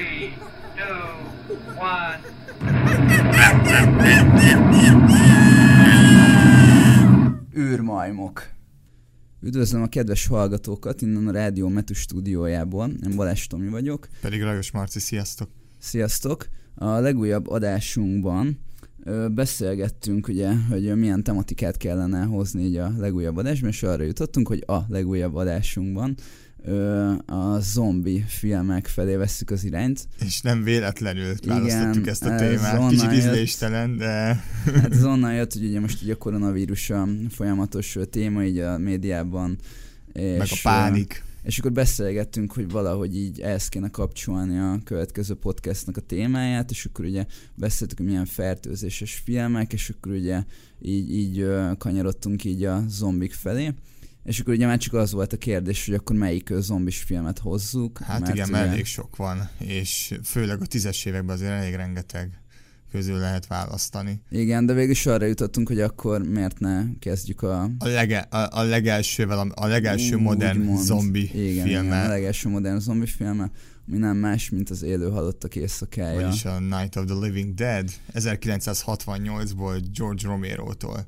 Three, two, one. űrmajmok. Üdvözlöm a kedves hallgatókat innen a Rádió Metu stúdiójából. Én Balázs Tomi vagyok. Pedig Lajos Marci, sziasztok! Sziasztok! A legújabb adásunkban ö, beszélgettünk ugye, hogy milyen tematikát kellene hozni így a legújabb adásban, és arra jutottunk, hogy a legújabb adásunkban a zombi filmek felé vesszük az irányt. És nem véletlenül választottuk Igen, ezt a témát. Kicsit ízléstelen, de Hát ez onnan jött, hogy ugye most ugye a koronavírus a folyamatos téma így a médiában. És, meg a pánik. És akkor beszélgettünk, hogy valahogy így ehhez kéne kapcsolni a következő podcastnak a témáját, és akkor ugye beszéltük, hogy milyen fertőzéses filmek, és akkor ugye így, így kanyarodtunk így a zombik felé. És akkor ugye már csak az volt a kérdés, hogy akkor melyik zombis filmet hozzuk. Hát igen, mert elég sok van, és főleg a tízes években azért elég rengeteg közül lehet választani. Igen, de végül is arra jutottunk, hogy akkor miért ne kezdjük a... A, lege, a, a legelsővel, a, a legelső Úgy modern mond. zombi igen, filmmel, Igen, a legelső modern zombi filme, ami nem más, mint az élő halottak éjszakája. vagyis a Night of the Living Dead 1968-ból George Romero-tól.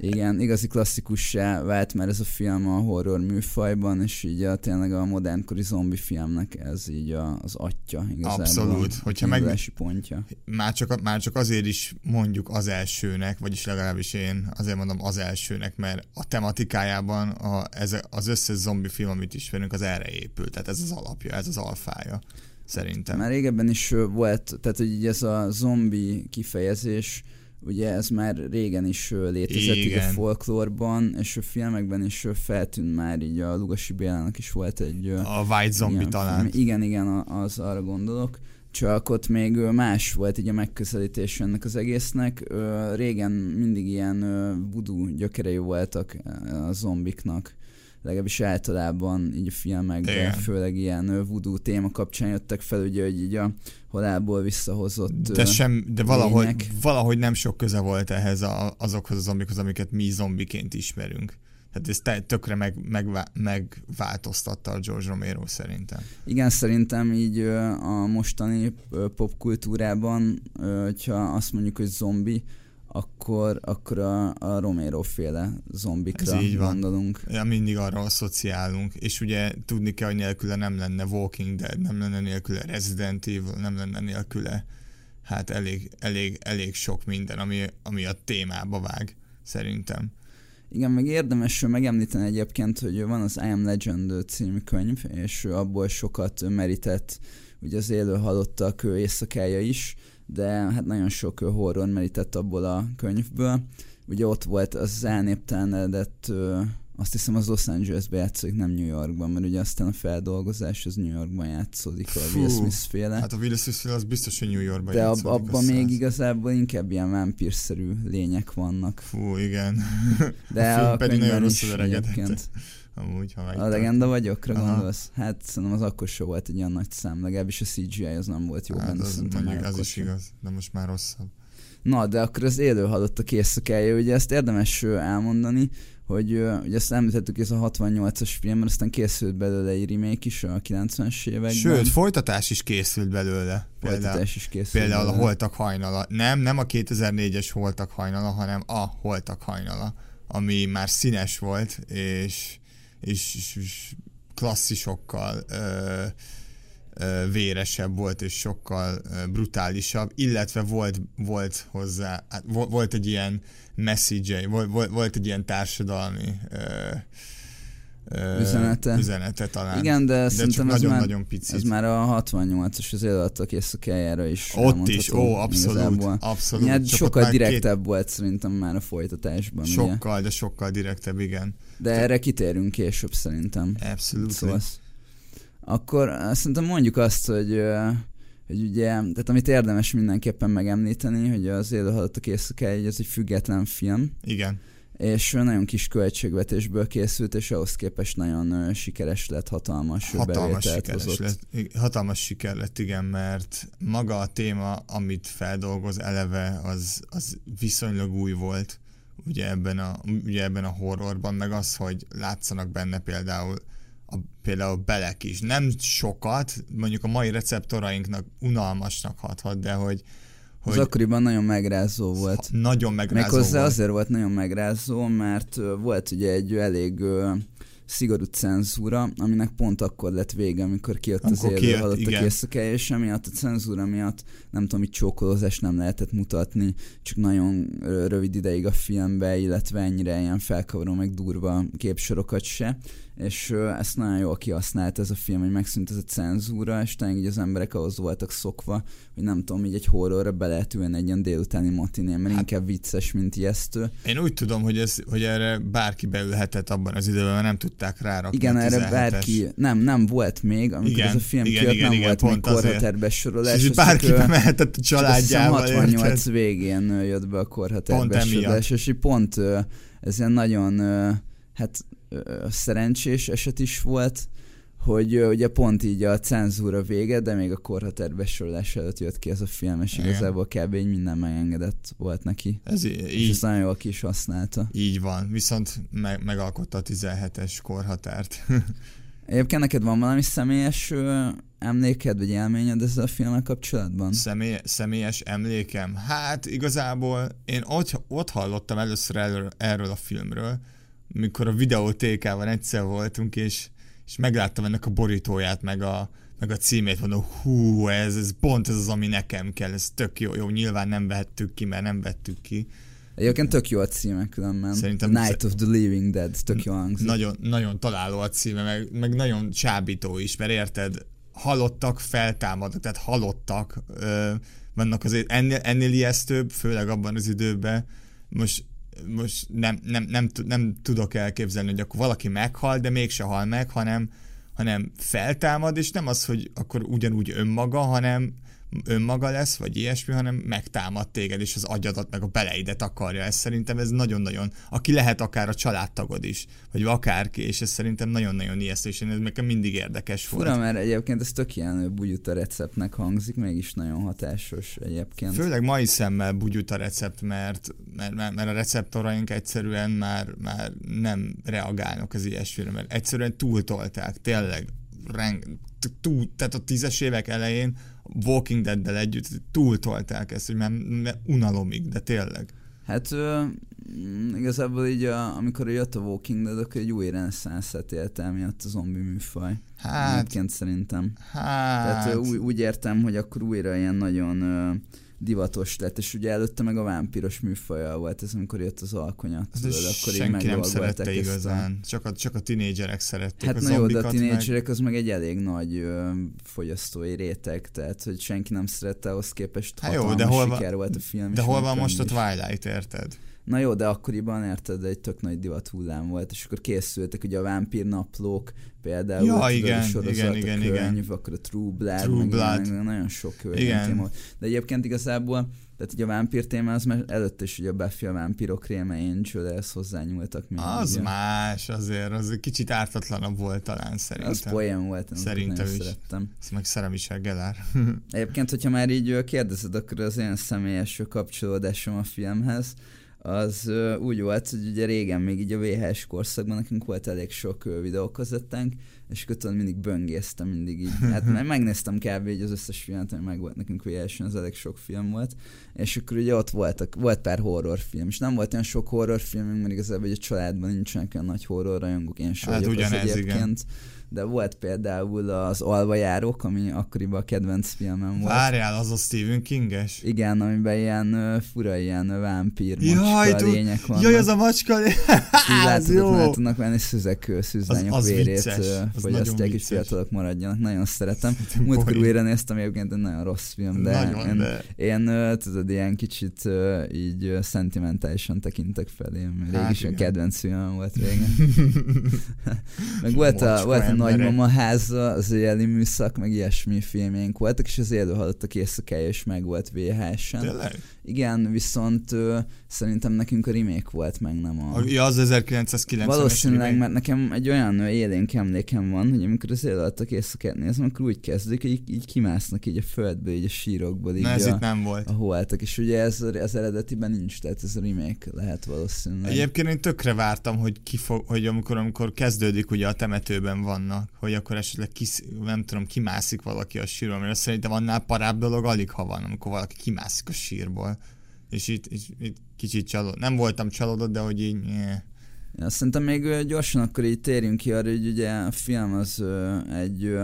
Igen, igazi klasszikussá vált már ez a film a horror műfajban, és így a, tényleg a modernkori zombi filmnek ez így a, az atya igazából. Abszolút. Hogyha meg- pontja. Már csak, már csak azért is mondjuk az elsőnek, vagyis legalábbis én azért mondom az elsőnek, mert a tematikájában a, ez, az összes zombi film, amit ismerünk, az erre épül. Tehát ez az alapja, ez az alfája. Szerintem. Már régebben is volt, tehát hogy így ez a zombi kifejezés, ugye ez már régen is létezett így a Igen. folklórban, és a filmekben is feltűnt már így a Lugasi Bélának is volt egy A White Zombie ilyen talán. film. Igen, igen, az arra gondolok. Csak ott még más volt így a megközelítés ennek az egésznek. Régen mindig ilyen voodoo gyökerei voltak a zombiknak. Legalábbis általában így a filmekben, Igen. főleg ilyen voodoo téma kapcsán jöttek fel, ugye, hogy így a halálból visszahozott De, sem, de valahogy, lények. valahogy nem sok köze volt ehhez a, azokhoz a zombikhoz, amiket mi zombiként ismerünk. Tehát ez te- tökre meg, megvá, megváltoztatta a George Romero szerintem. Igen, szerintem így a mostani popkultúrában, hogyha azt mondjuk, hogy zombi, akkor, akkor a, a Romero féle zombikra Ez így van. gondolunk. Ja, mindig arra asszociálunk, és ugye tudni kell, hogy nélküle nem lenne Walking Dead, nem lenne nélküle Resident Evil, nem lenne nélküle hát elég, elég, elég sok minden, ami, ami a témába vág, szerintem. Igen, meg érdemes megemlíteni egyébként, hogy van az I Am Legend című könyv, és abból sokat merített ugye az élő halottak éjszakája is, de hát nagyon sok horror merített abból a könyvből. Ugye ott volt az elnéptelenedett, azt hiszem az Los Angelesbe játszódik, nem New Yorkban, mert ugye aztán a feldolgozás az New Yorkban játszódik a Will Smith féle. Hát a Will Smith az biztos, hogy New Yorkban de ab, játszódik, abban még hiszem. igazából inkább ilyen vámpírszerű lények vannak. Fú, igen. De a a pedig nagyon rosszul öregedett. Amúgy, ha A megtartom. legenda vagyokra Aha. gondolsz? Hát szerintem az akkor sem volt egy olyan nagy szám, legalábbis a CGI az nem volt jó Hát benne, az, mondjuk, az is igaz, de most már rosszabb. Na, de akkor az élő halottak éjszakája, ugye ezt érdemes elmondani, hogy ugye ezt említettük, ez a 68-as film, mert aztán készült belőle egy remake is a 90-es években. Sőt, folytatás is készült belőle. Például, folytatás is készült például a belőle. Holtak hajnala. Nem, nem a 2004-es Holtak hajnala, hanem a Holtak hajnala, ami már színes volt, és, és, és, klasszisokkal ö, ö, véresebb volt, és sokkal ö, brutálisabb, illetve volt, volt hozzá, hát vo- volt egy ilyen message volt, volt, volt egy ilyen társadalmi ö, ö, Üzenete. üzenete talán. Igen, de, de szerintem ez már, nagyon-nagyon picit. ez már a 68-as, az élő halottak éjszakájára is Ott is, ó, abszolút, igazából. abszolút. Hát sokkal már két- direktebb volt szerintem már a folytatásban, ugye? Sokkal, de sokkal direktebb, igen. De erre kitérünk később szerintem. Abszolút. Szóval Akkor azt szerintem mondjuk azt, hogy, ö, hogy ugye, tehát amit érdemes mindenképpen megemlíteni, hogy az élő halottak éjszakája, ez egy független film, Igen. és nagyon kis költségvetésből készült, és ahhoz képest nagyon ö, sikeres lett, hatalmas, Hatalmas sikeres hozott. lett. Hatalmas siker lett, igen, mert maga a téma, amit feldolgoz eleve, az, az viszonylag új volt ugye ebben, a, ugye ebben a horrorban, meg az, hogy látszanak benne például a, például belek is. Nem sokat, mondjuk a mai receptorainknak unalmasnak hathat, de hogy, hogy az akkoriban nagyon megrázó volt. Nagyon megrázó Méghozzá volt. azért volt nagyon megrázó, mert volt ugye egy elég szigorú cenzúra, aminek pont akkor lett vége, amikor kijött amikor az élő halottak éjszakája, és emiatt a cenzúra miatt nem tudom, hogy csókolózást nem lehetett mutatni, csak nagyon rövid ideig a filmbe, illetve ennyire ilyen felkavaró, meg durva képsorokat se és ezt nagyon jól kihasznált ez a film, hogy megszűnt ez a cenzúra, és talán így az emberek ahhoz voltak szokva, hogy nem tudom, így egy horrorra be lehet ülni egy ilyen délutáni matiné, mert hát, inkább vicces, mint ijesztő. Én úgy tudom, hogy, ez, hogy erre bárki beülhetett abban az időben, mert nem tudták rárakni Igen, erre bárki, nem, nem volt még, amikor igen, ez a film igen, kijött, igen, nem igen, volt még korhatár besorolás. És bárki bemehetett a családjával. 68 végén jött be a korhatár besorolás, és pont ez ilyen nagyon hát szerencsés eset is volt, hogy ugye pont így a cenzúra vége, de még a korhatár besorolás előtt jött ki ez a film, és Igen. igazából kb. így minden megengedett volt neki. Ez így, és ezt nagyon jól ki is használta. Így van, viszont me- megalkotta a 17-es korhatárt. Egyébként neked van valami személyes emléked, vagy élményed ezzel a filmmel kapcsolatban? Személy, személyes emlékem? Hát igazából én ott, ott hallottam először erről, erről a filmről, mikor a videótékában egyszer voltunk, és, és megláttam ennek a borítóját, meg a, meg a címét, mondom, hú, ez, ez pont ez az, ami nekem kell, ez tök jó, jó, nyilván nem vettük ki, mert nem vettük ki. Egyébként tök jó a címe különben. Szerintem Night of the Living Dead, tök jó hangzik. Nagyon, nagyon találó a címe, meg, meg nagyon csábító is, mert érted, halottak, feltámadnak, tehát halottak, ö, vannak azért ennél, ennél ijesztőbb, főleg abban az időben. Most most nem, nem, nem, nem tudok elképzelni, hogy akkor valaki meghal, de mégse hal meg, hanem, hanem feltámad, és nem az, hogy akkor ugyanúgy önmaga, hanem önmaga lesz, vagy ilyesmi, hanem megtámad téged, és az agyadat, meg a beleidet akarja. Ez szerintem ez nagyon-nagyon, aki lehet akár a családtagod is, vagy akárki, és ez szerintem nagyon-nagyon ijesztő, és ez nekem mindig érdekes volt. Fura, mert egyébként ez tök ilyen bugyuta receptnek hangzik, mégis nagyon hatásos egyébként. Főleg mai szemmel bugyuta recept, mert, mert, mert, mert a receptoraink egyszerűen már, már nem reagálnak az ilyesmire, mert egyszerűen túltolták, tényleg reng, túl, tehát a tízes évek elején Walking Dead-del együtt túltolták ezt, hogy már, már unalomig, de tényleg. Hát ö, igazából így, a, amikor jött a Walking Dead, akkor egy új reneszánszát élt el miatt a zombi műfaj. Hát. Egyébként szerintem. Hát. Tehát ö, úgy, úgy értem, hogy akkor újra ilyen nagyon ö, divatos lett, és ugye előtte meg a vámpiros műfaja volt, ez amikor jött az alkonyat, tudod, akkor senki nem szerette igazán, a... csak a, csak a tinédzserek szerették Hát a na jó, de a tinédzserek meg... az meg egy elég nagy ö, fogyasztói réteg, tehát hogy senki nem szerette ahhoz képest hát jó, de hol van, volt a film. De hol van most a Twilight, érted? Na jó, de akkoriban érted, egy tök nagy divat hullám volt, és akkor készültek ugye a vámpír naplók, például ja, igen, a sorozat, igen, igen, a könyv, igen. akkor a True Blood, True meg, Blood. meg nagyon sok könyv volt. De egyébként igazából tehát ugye a vámpír téma az már előtt is ugye a Buffy a vámpírok réme Angel, ehhez hozzányúltak még. Az ugye. más, azért, az kicsit ártatlanabb volt talán szerintem. Az poén volt, szerintem is. szerettem. Ez meg Szeremisel Gelár. Egyébként, hogyha már így kérdezed, akkor az én személyes kapcsolódásom a filmhez, az úgy volt, hogy ugye régen még így a VHS korszakban nekünk volt elég sok videókazettánk, és tudod, mindig böngésztem, mindig így. Hát megnéztem kb. így az összes filmet, ami meg volt nekünk vhs az elég sok film volt, és akkor ugye ott voltak, volt pár horrorfilm, és nem volt olyan sok horrorfilm, mert igazából hogy a családban nincsenek olyan nagy horror rajongók, én sem hát ugyanez, egyébként. Igen de volt például az Alvajárók, ami akkoriban a kedvenc filmem volt. Várjál, az a Stephen Kinges? Igen, amiben ilyen uh, fura, ilyen vámpír macska jaj, lények vannak. Jaj, az a macska Látod, hogy el tudnak venni szüzek, szűzlányok az, az vérét vicces, fogyasztják, és fiatalok maradjanak. Nagyon szeretem. Múltkor újra néztem, egyébként egy nagyon rossz film, de nagyon, én, de... én tudod, ilyen kicsit így szentimentálisan tekintek felé. Régi hát is a kedvenc filmem volt régen. Meg volt a, volt a nagymama háza, az éjjeli műszak, meg ilyesmi filmjeink voltak, és az élő halottak éjszakája is meg volt VHS-en. Tényleg? Igen, viszont ö, szerintem nekünk a remake volt meg, nem a... Ja, az 1990-es Valószínűleg, remake. mert nekem egy olyan élénk emlékem van, hogy amikor az élő halottak éjszakát nézem, akkor úgy kezdődik, hogy így, így kimásznak így a földbe, így a sírokból. Így Na, ez a, itt nem volt. A holtak, és ugye ez az eredetiben nincs, tehát ez a remake lehet valószínűleg. Egyébként én tökre vártam, hogy, kifog, hogy amikor, amikor kezdődik ugye a temetőben vannak vannak, hogy akkor esetleg kis, nem tudom, kimászik valaki a sírból, mert szerintem annál parább dolog alig ha van, amikor valaki kimászik a sírból. És itt, itt, itt kicsit csalódott. Nem voltam csalódott, de hogy így... Yeah. Ja, szerintem még gyorsan akkor így térjünk ki arra, hogy ugye a film az egy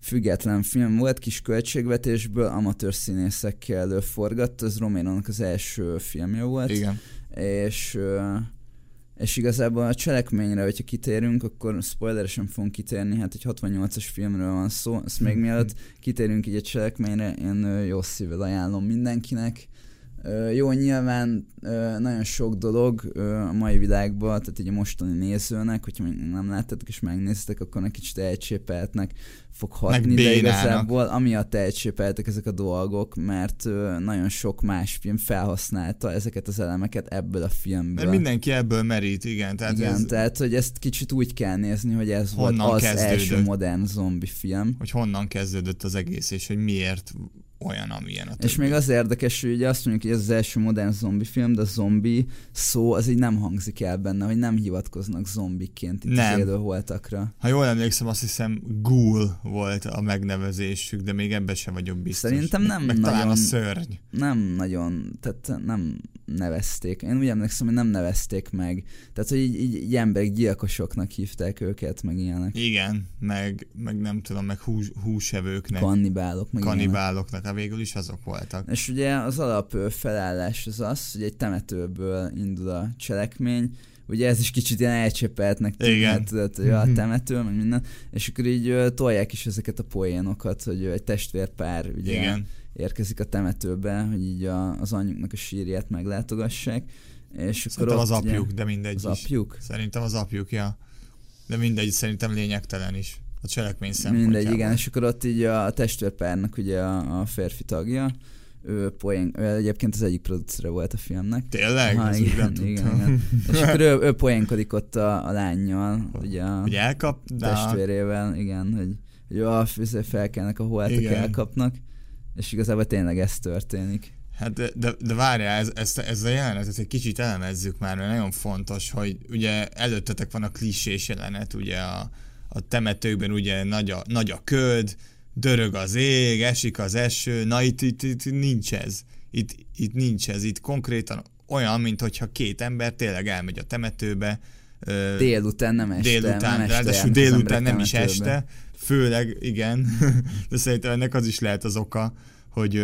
független film volt, kis költségvetésből, amatőr színészekkel forgatt, ez Roménónak az első filmje volt. Igen. És és igazából a cselekményre, hogyha kitérünk, akkor spoileresen fogunk kitérni, hát egy 68-as filmről van szó, ezt még mielőtt kitérünk így a cselekményre, én jó szívvel ajánlom mindenkinek. Jó, nyilván nagyon sok dolog a mai világban, tehát így a mostani nézőnek, hogyha nem láttatok és megnéztek, akkor egy kicsit elcsépeltnek fog hatni, de igazából amiatt elcsépeltek ezek a dolgok, mert nagyon sok más film felhasználta ezeket az elemeket ebből a filmből. Mert mindenki ebből merít, igen. Tehát igen, ez... tehát hogy ezt kicsit úgy kell nézni, hogy ez honnan volt az kezdődött, első modern zombi film. Hogy honnan kezdődött az egész, és hogy miért olyan, amilyen a többi. És még az érdekes, hogy ugye azt mondjuk, hogy ez az első modern zombi film, de a zombi szó az így nem hangzik el benne, hogy nem hivatkoznak zombiként itt nem. az élőholtakra. Ha jól emlékszem, azt hiszem ghoul volt a megnevezésük, de még ebben sem vagyok biztos. Szerintem nem meg nagyon... talán a szörny. Nem nagyon, tehát nem nevezték. Én úgy emlékszem, hogy nem nevezték meg. Tehát, hogy így, így, így emberek gyilkosoknak hívták őket, meg ilyenek. Igen, meg, meg nem tudom, meg hús, húsevőknek. Kannibálok, meg Kannibáloknak, ilyenek. végül is azok voltak. És ugye az alap felállás az az, hogy egy temetőből indul a cselekmény, ugye ez is kicsit ilyen elcsepeltnek tűnhet, tudod, hogy a temető, meg minden, és akkor így tolják is ezeket a poénokat, hogy egy testvérpár ugye Igen. Érkezik a temetőbe, hogy így a, az anyjuknak a sírját meglátogassák. És akkor szerintem ott, az apjuk, ugye, de mindegy Az is. apjuk? Szerintem az apjuk, ja. De mindegy, szerintem lényegtelen is a cselekmény szempontjából. Mindegy, igen, és akkor ott így a testvérpárnak ugye a, a férfi tagja, ő, poén, ő egyébként az egyik producere volt a filmnek. Tényleg? Ha, igen, igen, igen, És akkor ő, ő poénkodik ott a, a lányjal, ugye a hogy elkap, testvérével, igen, hogy, hogy a felkelnek a holtak elkapnak, és igazából tényleg ez történik. Hát de, de, de várjál, ez, ez, ez a jelenetet egy kicsit elemezzük már, mert nagyon fontos, hogy ugye előttetek van a klisés jelenet, ugye a, a temetőkben ugye nagy a, nagy a köd, dörög az ég, esik az eső, na itt, itt, itt nincs ez. Itt, itt nincs ez, itt konkrétan olyan, mint hogyha két ember tényleg elmegy a temetőbe. Délután nem este. Délután, nem ráadásul délután nem is este. Főleg, igen, de szerintem ennek az is lehet az oka, hogy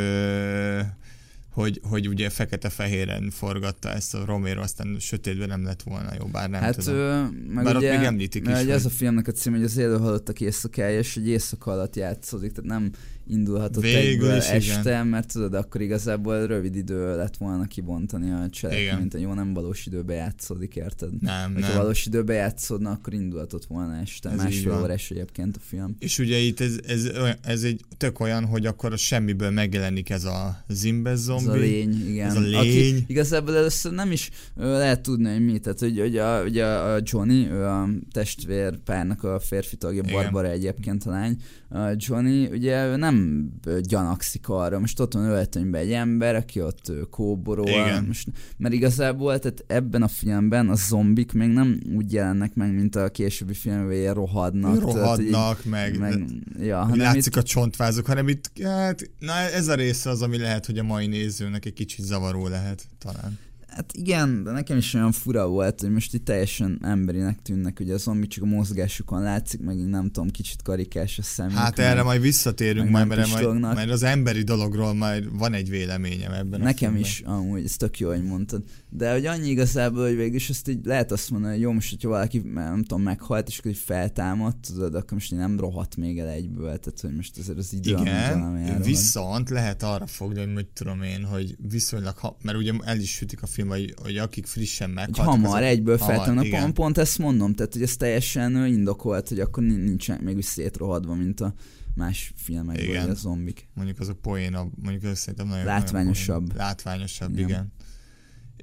hogy, hogy ugye fekete-fehéren forgatta ezt a Romero, aztán sötétben nem lett volna jó, bár nem hát, tudom. Ö, meg bár ugye, ott még említik is. Hogy... ez a filmnek a cím, hogy az élő halottak éjszakája, és egy éjszaka alatt játszódik, tehát nem indulhatott Végül egyből is, este, igen. mert tudod, akkor igazából rövid idő lett volna kibontani a cselekményt, a jó nem valós időbe játszódik, érted? Nem, Hogyha nem. valós időbe játszódna, akkor indulhatott volna este, ez másfél órás egyébként a film. És ugye itt ez, ez, ez egy tök olyan, hogy akkor a semmiből megjelenik ez a zimbe zombi. A lény, igen. Ez a lény. Aki igazából először nem is lehet tudni, hogy mi, tehát hogy, hogy a, ugye a Johnny, ő a testvérpárnak a férfi tagja, Barbara egyébként a lány, a Johnny ugye nem gyanakszik arra. Most ott van öltönyben egy ember, aki ott kóborol. Most, mert igazából tehát ebben a filmben a zombik még nem úgy jelennek meg, mint a későbbi filmben, hogy rohadnak. Rohadnak, tehát, meg, meg ja, hanem látszik itt, a csontvázok, hanem itt, hát, na ez a része az, ami lehet, hogy a mai nézőnek egy kicsit zavaró lehet talán. Hát igen, de nekem is olyan fura volt, hogy most itt teljesen emberinek tűnnek, ugye az zombie csak a mozgásukon látszik, meg nem tudom, kicsit karikás a szemük. Hát erre majd visszatérünk, majd, mert, majd, majd az emberi dologról majd van egy véleményem ebben Nekem is amúgy, ez tök jó, hogy mondtad. De hogy annyi igazából, hogy végül is ezt így lehet azt mondani, hogy jó, most, hogyha valaki, nem tudom, meghalt, és akkor így feltámadt, tudod, akkor most nem rohadt még el egyből, tehát hogy most azért az idő, Igen, viszont lehet arra fogni, hogy mit tudom én, hogy viszonylag, ha, mert ugye el is sütik a film hogy, hogy akik frissen meghaltak. Hogy hamar, azok, egyből feltámadnak. Pont, pont ezt mondom, tehát hogy ez teljesen indokolt, hogy akkor nincsenek még szétrohadva, mint a más filmekben, igen. a zombik. Mondjuk az a poén, mondjuk ez szerintem nagyon látványosabb. Nagyon látványosabb, igen. igen.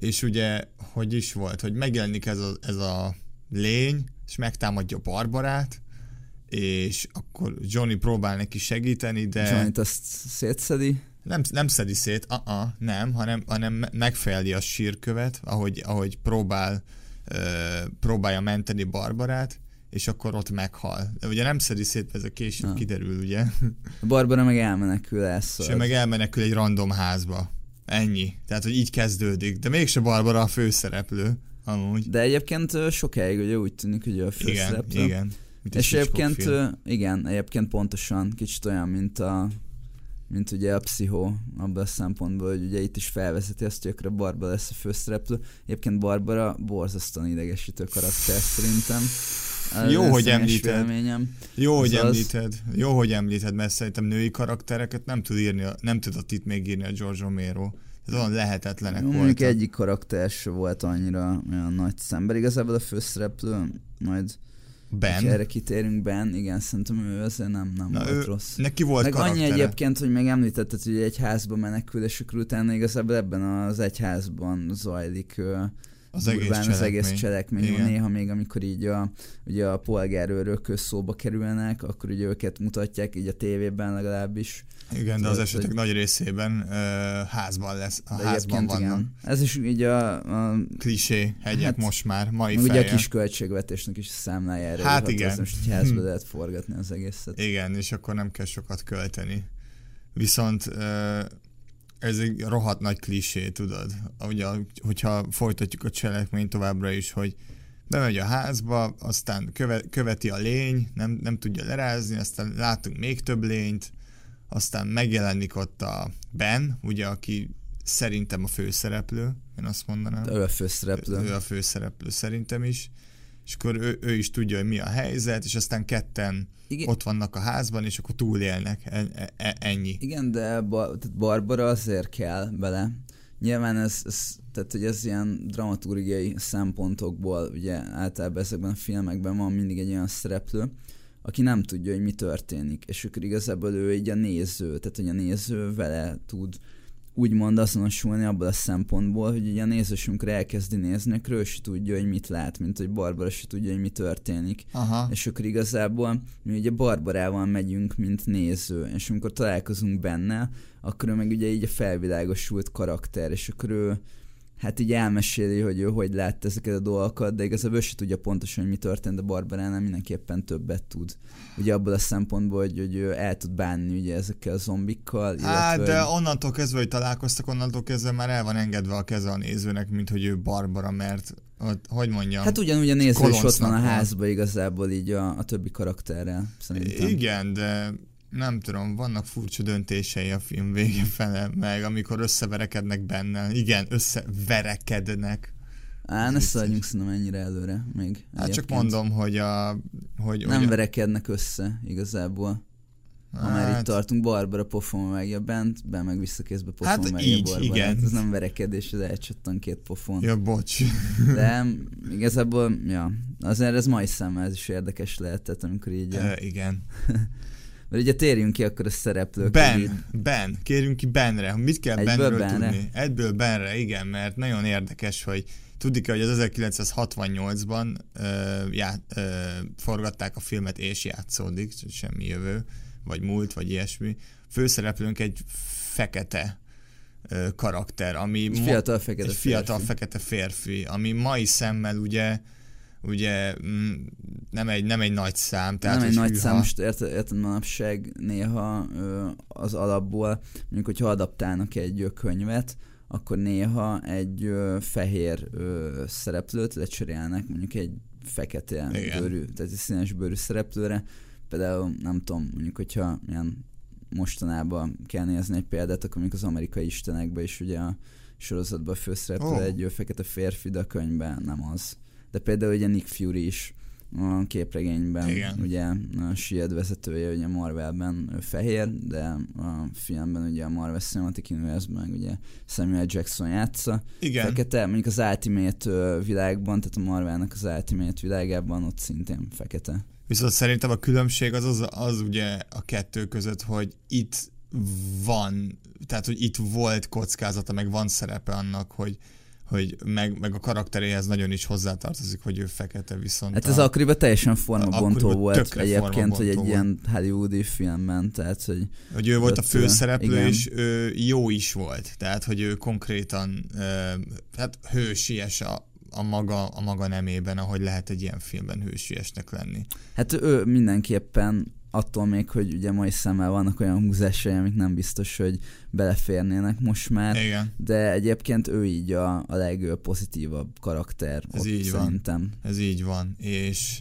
És ugye, hogy is volt, hogy megjelenik ez a, ez a lény, és megtámadja Barbarát, és akkor Johnny próbál neki segíteni, de... Johnny azt szétszedi nem, nem szedi szét, uh-uh, nem, hanem, hanem megfejeli a sírkövet, ahogy, ahogy próbál, uh, próbálja menteni Barbarát, és akkor ott meghal. De ugye nem szedi szét, ez a később Na. kiderül, ugye? A Barbara meg elmenekül És ő elszól. meg elmenekül egy random házba. Ennyi. Tehát, hogy így kezdődik. De mégse Barbara a főszereplő, amúgy. De egyébként sokáig ugye úgy tűnik, hogy ő a Igen, főszereplő. igen. Mint egy És egyébként, film. igen, egyébként pontosan kicsit olyan, mint a mint ugye a pszichó abban a szempontból, hogy ugye itt is felvezeti azt, hogy akkor a Barbara lesz a főszereplő. Egyébként Barbara borzasztóan idegesítő karakter szerintem. Jó, hogy említed. véleményem. Jó, hogy az- említed. Jó, hogy említed, mert szerintem női karaktereket nem tud írni, nem tudott itt még írni a George Romero. Ez olyan lehetetlenek Mondjuk voltak. egyik karakter se volt annyira olyan nagy szemben. Igazából a főszereplő, majd Ben. erre kitérünk Ben, igen, szerintem ő azért nem, nem Na, volt ő- rossz. Neki volt Meg annyi karaktere. egyébként, hogy meg említetted, hogy egy házba menekül, és akkor utána igazából ebben az egy házban zajlik Az egész durván az egész cselekmény. cselekmény. Igen. Néha még, amikor így a, ugye a polgárőrök szóba kerülnek, akkor ugye őket mutatják, így a tévében legalábbis. Igen, de az Tehát, esetek hogy- nagy részében uh, házban lesz, a De házban vannak. igen. Ez is így a, a Klisé hegyek Hát, most már, mai ugye a fejjel. kis költségvetésnek is a számlájára. Hát igen. az Most egy házba lehet forgatni az egészet. Igen, és akkor nem kell sokat költeni. Viszont ö, ez egy rohadt nagy klisé, tudod? Ugye, hogyha folytatjuk a cselekményt továbbra is, hogy bemegy a házba, aztán köve, követi a lény, nem, nem tudja lerázni, aztán látunk még több lényt, aztán megjelenik ott a Ben, ugye, aki szerintem a főszereplő, én azt mondanám. Ő a főszereplő. Ő a főszereplő szerintem is. És akkor ő, ő is tudja, hogy mi a helyzet, és aztán ketten Igen, ott vannak a házban, és akkor túlélnek. E- e- e- ennyi. Igen, de ba- Barbara azért kell bele. Nyilván ez, ez, tehát hogy ez ilyen dramaturgiai szempontokból, ugye általában ezekben a filmekben van mindig egy olyan szereplő, aki nem tudja, hogy mi történik, és akkor igazából ő így a néző, tehát hogy a néző vele tud úgymond azonosulni abból a szempontból, hogy ugye a néző is, amikor elkezdi nézni, akkor ő se tudja, hogy mit lát, mint hogy Barbara se tudja, hogy mi történik. Aha. És akkor igazából mi ugye Barbarával megyünk, mint néző, és amikor találkozunk benne, akkor ő meg ugye így a felvilágosult karakter, és akkor ő hát így elmeséli, hogy ő hogy látta ezeket a dolgokat, de igazából ő se tudja pontosan, hogy mi történt, de Barbaránál mindenképpen többet tud. Ugye abból a szempontból, hogy, hogy ő el tud bánni ugye ezekkel a zombikkal, Hát, de hogy- onnantól kezdve, hogy találkoztak, onnantól kezdve már el van engedve a keze a nézőnek, mint hogy ő Barbara, mert ott, hogy mondjam, Hát ugyanúgy a néző is ott van a házba igazából így a, a többi karakterrel, szerintem. Igen, de nem tudom, vannak furcsa döntései a film vége fele, meg amikor összeverekednek benne. Igen, összeverekednek. Á, ne szaladjunk szerintem ennyire előre még. Hát csak egyébként. mondom, hogy a... Hogy, Nem hogy verekednek össze igazából. Ha már Hát- itt tartunk, Barbara pofon vágja bent, be meg visszakézbe pofon Hát vágja így, Barbarát. igen. Ez nem verekedés, ez elcsattan két pofon. Ja, bocs. De igazából, ja, azért ez mai szemmel ez is érdekes lehet, tehát amikor így, a, Ö, igen. mert ugye térjünk ki akkor a szereplőkre. így- Ben, Ben, kérjünk ki Benre. Mit kell Egyből Benről Benre? tudni? Egyből Benre, igen, mert nagyon érdekes, hogy tudni kell, hogy az 1968-ban ö, já, ö, forgatták a filmet és játszódik, semmi jövő, vagy múlt, vagy ilyesmi. Főszereplőnk egy fekete ö, karakter, ami Egy ma- fiatal fekete egy fiatal férfi. fekete férfi, ami mai szemmel ugye ugye mm, nem egy, nem egy nagy szám, tehát nem egy nagy hűha. szám, most érted, érted manapság néha az alapból, mondjuk, hogyha adaptálnak egy könyvet, akkor néha egy ö, fehér ö, szereplőt lecserélnek mondjuk egy fekete Igen. bőrű, tehát egy színes bőrű szereplőre. Például nem tudom, mondjuk, hogyha ilyen mostanában kell nézni egy példát, akkor mondjuk az amerikai istenekben is ugye a sorozatban főszereplő Ó. egy ö, fekete férfi, de a könyvben nem az. De például ugye Nick Fury is a képregényben, Igen. ugye a Shield vezetője ugye Marvelben ő fehér, de a filmben ugye a Marvel Cinematic Universe-ben ugye Samuel Jackson játsza. Igen, Fekete, mondjuk az Ultimate világban, tehát a Marvelnek az Ultimate világában ott szintén fekete. Viszont szerintem a különbség az, az, az ugye a kettő között, hogy itt van, tehát hogy itt volt kockázata, meg van szerepe annak, hogy hogy meg, meg a karakteréhez nagyon is hozzátartozik, hogy ő fekete, viszont Hát a, ez akkoriban teljesen formabontó volt egyébként, hogy egy formabontó ilyen hollywoodi filmben, tehát hogy hogy ő volt a főszereplő, igen. és ő jó is volt. Tehát, hogy ő konkrétan hát hősies a, a maga, a maga nemében, ahogy lehet egy ilyen filmben hősiesnek lenni. Hát ő mindenképpen attól még, hogy ugye mai szemmel vannak olyan húzásai, amik nem biztos, hogy beleférnének most már, Igen. de egyébként ő így a, a legpozitívabb karakter Ez így van. szerintem. Ez így van, és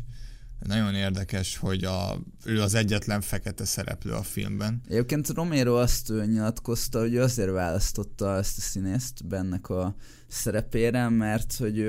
nagyon érdekes, hogy a, ő az egyetlen fekete szereplő a filmben. Egyébként Romero azt nyilatkozta, hogy ő azért választotta ezt a színészt bennek a szerepére, mert hogy,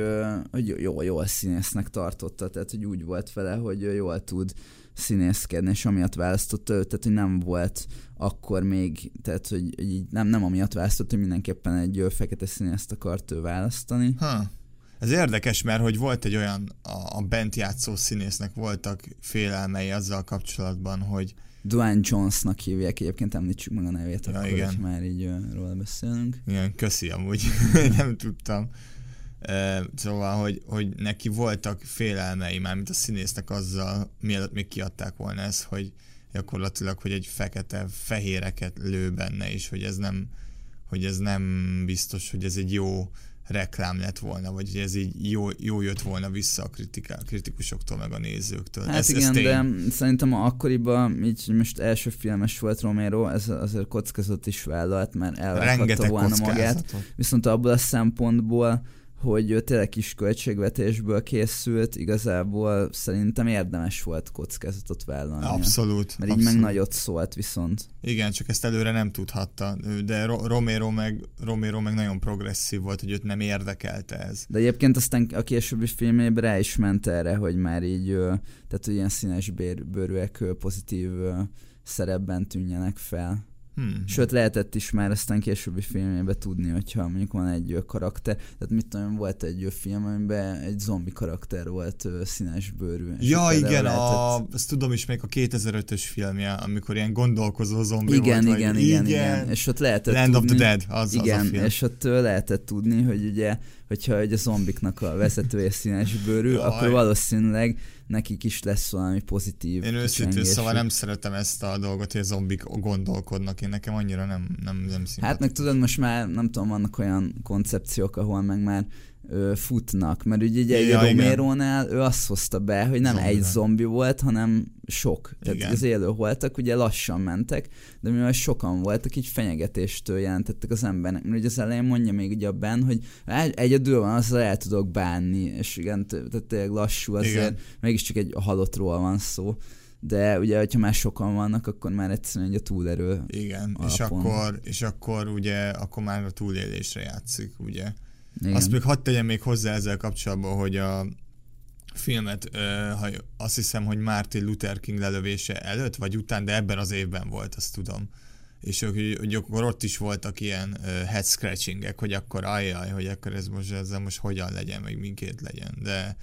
hogy jó, jól színésznek tartotta, tehát hogy úgy volt vele, hogy jól tud színészkedni, és amiatt választotta őt, tehát hogy nem volt akkor még, tehát hogy hogy így nem, nem amiatt választott, hogy mindenképpen egy fekete színészt akart ő választani. Ha. Ez érdekes, mert hogy volt egy olyan, a, a bent játszó színésznek voltak félelmei azzal kapcsolatban, hogy Dwayne Jonesnak hívják, egyébként említsük meg a nevét, Ja, akkor, igen. már így róla beszélünk. ilyen köszi amúgy, nem tudtam. Szóval, hogy, hogy neki voltak félelmei, mármint a színésznek azzal, mielőtt még kiadták volna ezt, hogy gyakorlatilag, hogy egy fekete fehéreket lő benne, és hogy ez nem, hogy ez nem biztos, hogy ez egy jó reklám lett volna, vagy hogy ez így jó, jó jött volna vissza a kritika, kritikusoktól, meg a nézőktől. Hát ez, igen, ez tény. de szerintem akkoriban, így most első filmes volt Romero, ez azért kockázat is vállalt, mert elvághatta volna magát. Viszont abból a szempontból, hogy ő tényleg kis költségvetésből készült, igazából szerintem érdemes volt kockázatot vállalni. Abszolút. Mert így abszolút. meg nagyot szólt viszont. Igen, csak ezt előre nem tudhatta, de Ro- Romero meg, Romero meg nagyon progresszív volt, hogy őt nem érdekelte ez. De egyébként aztán a későbbi filmében rá is ment erre, hogy már így, tehát hogy ilyen színes bőrűek pozitív szerepben tűnjenek fel. Hmm. Sőt, lehetett is már aztán későbbi filmjében tudni, hogyha mondjuk van egy ö, karakter, tehát mit tudom, volt egy ö, film, amiben egy zombi karakter volt ö, színes bőrű. Ja, igen, lehetett- a, azt tudom is még a 2005-ös filmje, amikor ilyen gondolkozó zombi Igen, volt. igen, vagy, igen, igen, és ott lehetett Land of tudni, the Dead, az, igen, az a film. és ott lehetett tudni, hogy ugye, hogyha egy a zombiknak a vezetője színes bőrű, Jaj. akkor valószínűleg nekik is lesz valami pozitív Én őszintén szóval nem szeretem ezt a dolgot, hogy a zombik gondolkodnak, én nekem annyira nem, nem, nem Hát szimpatikus. meg tudod, most már nem tudom, vannak olyan koncepciók, ahol meg már ö, futnak, mert ugye ugye Ja. Romero-nál ő azt hozta be, hogy nem Zombi egy zombi volt, hanem sok. Tehát Igen. az élő voltak, ugye lassan mentek, de mivel sokan voltak, így fenyegetéstől jelentettek az embernek. Mert ugye az elején mondja még ugye a Ben, hogy egy- egyedül van, azzal el tudok bánni, és igen, tehát tényleg lassú azért, Igen. mégiscsak egy halottról van szó. De ugye, hogyha már sokan vannak, akkor már egyszerűen egy a túlerő Igen, és alapon. akkor, és akkor ugye, akkor már a túlélésre játszik, ugye. Igen. Azt még hadd tegyem még hozzá ezzel kapcsolatban, hogy a filmet, ö, ha, azt hiszem, hogy Martin Luther King lelövése előtt vagy után, de ebben az évben volt, azt tudom. És ők, hogy, akkor ott is voltak ilyen uh, head scratchingek, hogy akkor ajjaj, hogy akkor ez most, ezzel most hogyan legyen, meg minként legyen. De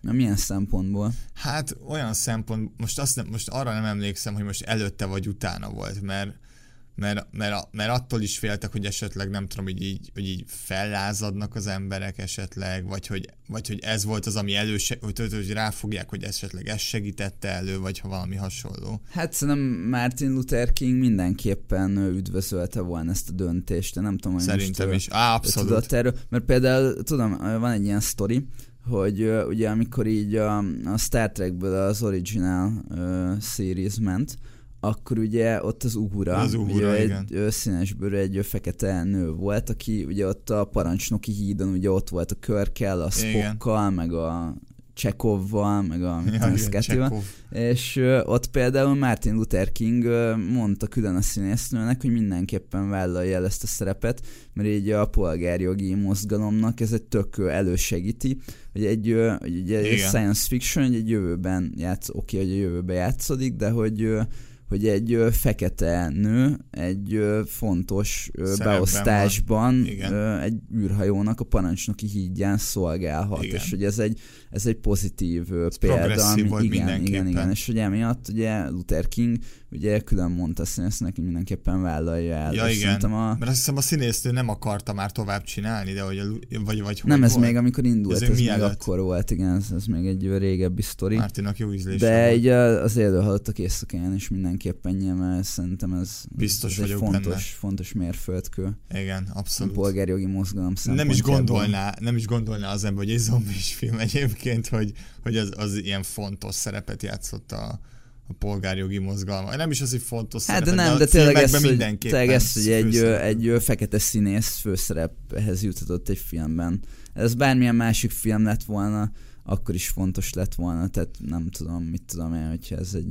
Na, milyen szempontból? hát olyan szempont, most, azt nem, most arra nem emlékszem, hogy most előtte vagy utána volt, mert mert, mert, mert attól is féltek, hogy esetleg nem tudom, hogy így, hogy így fellázadnak az emberek esetleg, vagy hogy, vagy hogy ez volt az, ami előse, hogy, hogy, ráfogják, hogy esetleg ez segítette elő, vagy ha valami hasonló. Hát szerintem Martin Luther King mindenképpen üdvözölte volna ezt a döntést, de nem tudom, hogy Szerintem most, is. Ö, abszolút. tudott erről, mert például tudom, van egy ilyen sztori, hogy ö, ugye amikor így a, a Star Trekből az original uh, series ment, akkor ugye ott az Uhura, Az Uhura, ugye egy igen. ö, színesbőrű, egy fekete nő volt, aki ugye ott a parancsnoki hídon, ugye ott volt a körkel, a. Spockkal, meg a Csekovval, meg a Ja, Chekhov. és ö, ott például Martin Luther King ö, mondta külön a színésznőnek, hogy mindenképpen vállalja el ezt a szerepet, mert így a polgárjogi mozgalomnak ez egy tök elősegíti, hogy egy, ö, ugye egy science fiction, hogy egy jövőben játsz, oké, hogy a jövőben játszódik, de hogy hogy egy ö, fekete nő egy ö, fontos ö, Szerepben beosztásban ö, egy űrhajónak a parancsnoki hídján szolgálhat, Igen. és hogy ez egy, ez egy pozitív ö, példa, progresszív volt igen, igen, igen, és hogy emiatt ugye Luther King ugye külön mondta színésznek, hogy mindenképpen vállalja el. Ja, igen. A, Mert azt hiszem a színésznő nem akarta már tovább csinálni, de hogy a, vagy, vagy nem, ez volt? még amikor indult, Ez ez, még akkor volt, igen, ez, ez még egy régebbi sztori. Mártinak jó ízlése De volt. így a- az élő halottak éjszakáján is mindenképpen nyilván szerintem ez, Biztos ez egy fontos, benne. fontos mérföldkő. Igen, A abszolút. polgárjogi mozgalom nem is gondolná, nem is gondolná az ember, hogy egy zombis film egyébként, hogy, hogy az, az ilyen fontos szerepet játszott a, a polgárjogi mozgalma. Nem is az, hogy fontos Hát de nem, a de tényleg ez, hogy, tényleg ez, hogy egy, egy fekete színész főszerephez juthatott egy filmben. Ez bármilyen másik film lett volna, akkor is fontos lett volna, tehát nem tudom, mit tudom én, hogyha ez egy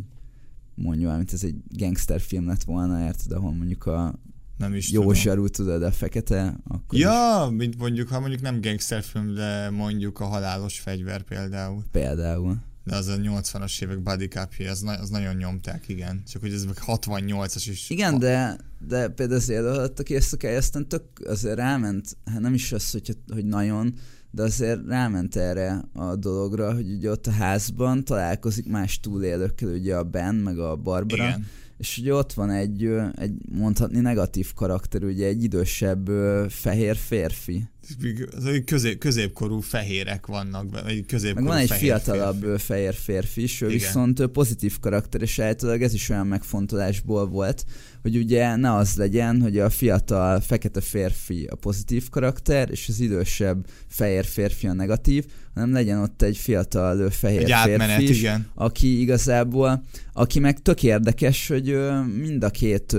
mondjuk valamit, ez egy gangster film lett volna, érted, ahol mondjuk a nem is jó tudom. zsarú tudod, a fekete, akkor is Ja, mint mondjuk, ha mondjuk nem gangsterfilm, de mondjuk a halálos fegyver például. például. De az a 80-as évek body cupja, az, na- az nagyon nyomták, igen. Csak hogy ez meg 68-as is. Igen, de, de például az előadtak éjszakája, aztán tök azért ráment, hát nem is az, hogy, hogy nagyon, de azért ráment erre a dologra, hogy ugye ott a házban találkozik más túlélőkkel, ugye a Ben, meg a Barbara, Igen. és ugye ott van egy, egy mondhatni negatív karakter, ugye egy idősebb fehér férfi. Közép, középkorú fehérek vannak, vagy Meg középkorú van egy fiatalabb férfi. fehér férfi is, ő Igen. viszont pozitív karakter, és általában ez is olyan megfontolásból volt, hogy ugye ne az legyen, hogy a fiatal fekete férfi a pozitív karakter, és az idősebb fehér férfi a negatív, hanem legyen ott egy fiatal fehér Egy átmenet, férfi is, igen. aki igazából, aki meg tök érdekes, hogy mind a két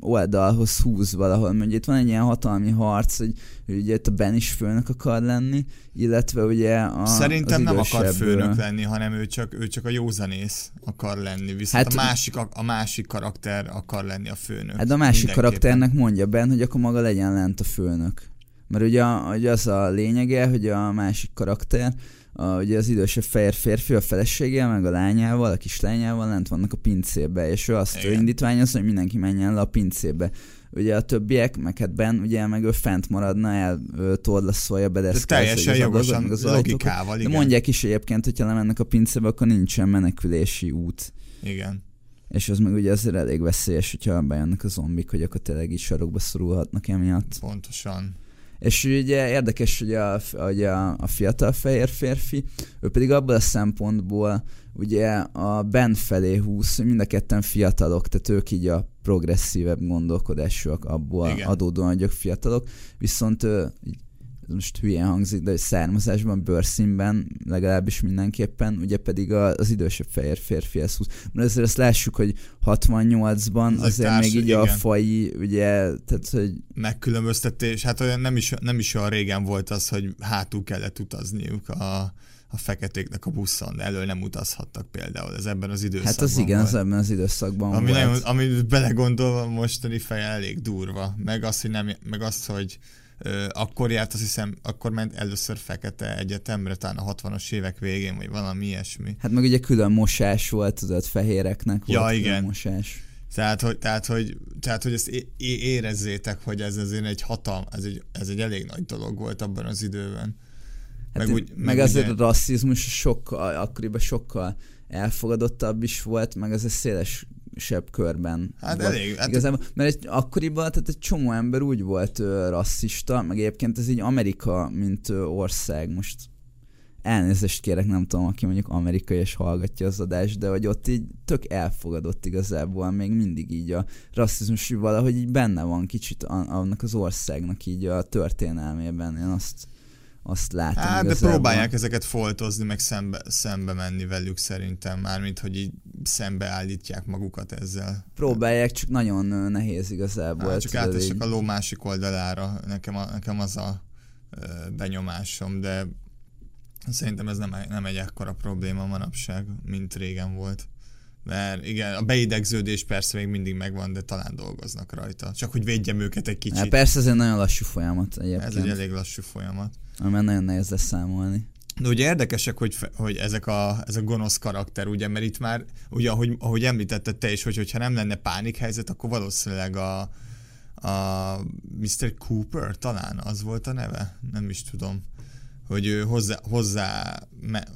oldalhoz húz valahol, mert ugye itt van egy ilyen hatalmi harc, hogy, hogy ugye itt a Ben is főnök akar lenni, illetve ugye a, Szerintem nem akar főnök lenni, hanem ő csak, ő csak a józanész akar lenni. Viszont Hát- a, másik, a, a másik karakter akar lenni a főnök. Hát a másik karakternek mondja Ben, hogy akkor maga legyen lent a főnök. Mert ugye, ugye az a lényege, hogy a másik karakter, a, ugye az idősebb fehér férfi a feleségével, meg a lányával, a kislányával lent vannak a pincébe, és ő azt Igen. indítványozza, hogy mindenki menjen le a pincébe. Ugye a többiek, meg hát Ben, ugye meg ő fent maradna, el torlaszolja, De bedeszkálja teljesen az jogosan, az autókat. logikával, De igen. mondják is egyébként, hogyha lemennek a pincébe, akkor nincsen menekülési út. Igen. És az meg ugye azért elég veszélyes, hogyha bejönnek a zombik, hogy akkor tényleg így sarokba szorulhatnak emiatt. Pontosan. És ugye érdekes, hogy a, hogy a, a fiatal fehér férfi, ő pedig abból a szempontból ugye a Ben felé húz, mind a ketten fiatalok, tehát ők így a progresszívebb gondolkodásúak abból Igen. Adódóan, hogy ők fiatalok, viszont így, most hülyén hangzik, de hogy származásban, bőrszínben legalábbis mindenképpen, ugye pedig a, az idősebb fehér férfihez húz. Mert azért azt lássuk, hogy 68-ban Ez azért társ- még így a igen. fai, ugye, tehát hogy Megkülönböztetés, hát olyan nem is, nem is olyan régen volt az, hogy hátul kellett utazniuk a, a feketéknek a buszon, de elől nem utazhattak például. Ez ebben az időszakban Hát az igen, volt. az ebben az időszakban Ami, volt. nagyon, ami belegondolva mostani feje elég durva. Meg az, hogy, nem, meg az, hogy akkor járt, azt hiszem, akkor ment először fekete egyetemre, talán a 60-as évek végén, vagy valami ilyesmi. Hát meg ugye külön mosás volt, tudod, fehéreknek Ja, volt igen. külön mosás. Tehát, hogy, tehát, hogy, tehát, hogy ezt é- érezzétek, hogy ez azért egy hatalm, ez egy, ez egy elég nagy dolog volt abban az időben. Hát Meg úgy- meg, meg azért ugye- a rasszizmus sokkal, akkoriban sokkal elfogadottabb is volt, meg az egy szélesebb körben. Hát volt. elég, hát Igazából, mert egy, akkoriban tehát egy csomó ember úgy volt ö, rasszista, meg egyébként ez így Amerika, mint ö, ország. Most elnézést kérek, nem tudom, aki mondjuk amerikai és hallgatja az adást, de hogy ott így tök elfogadott igazából, még mindig így a rasszizmus hogy valahogy így benne van kicsit annak az országnak így a történelmében. Én azt, azt látom Hát, de próbálják ezeket foltozni, meg szembe, szembe menni velük szerintem, mármint, hogy így szembeállítják magukat ezzel. Próbálják, csak nagyon nehéz igazából. Hát, csak átesek így. a ló másik oldalára, nekem, a, nekem az a benyomásom, de szerintem ez nem, nem egy ekkora probléma manapság, mint régen volt. Mert igen, a beidegződés persze még mindig megvan, de talán dolgoznak rajta. Csak hogy védjem őket egy kicsit. Hát persze ez egy nagyon lassú folyamat egyébként, ez egy elég lassú folyamat. amiben nagyon nehéz leszámolni. De ugye érdekesek, hogy, hogy ezek a, ez a gonosz karakter, ugye, mert itt már, ugye, ahogy, ahogy említetted te is, hogy hogyha nem lenne pánikhelyzet, akkor valószínűleg a, a Mr. Cooper talán az volt a neve, nem is tudom, hogy ő hozzá, hozzá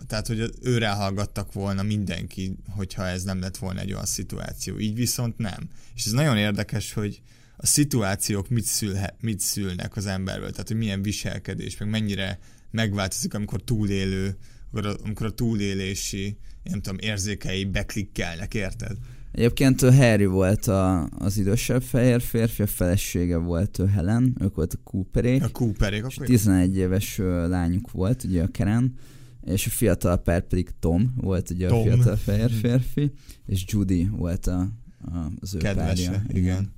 tehát hogy őre hallgattak volna mindenki, hogyha ez nem lett volna egy olyan szituáció. Így viszont nem. És ez nagyon érdekes, hogy a szituációk mit, szülhe, mit szülnek az emberből, tehát hogy milyen viselkedés, meg mennyire megváltozik, amikor túlélő, amikor a, amikor a túlélési, nem tudom, érzékei beklikkelnek, érted? Egyébként Harry volt a, az idősebb fehér férfi, a felesége volt ő Helen, ők volt a Cooperék. A Cooperék, és 11 éves lányuk volt, ugye a Karen, és a fiatal pár pedig Tom volt ugye Tom. a fiatal fehér férfi, és Judy volt a, a, az ő Kedvese, párja. igen.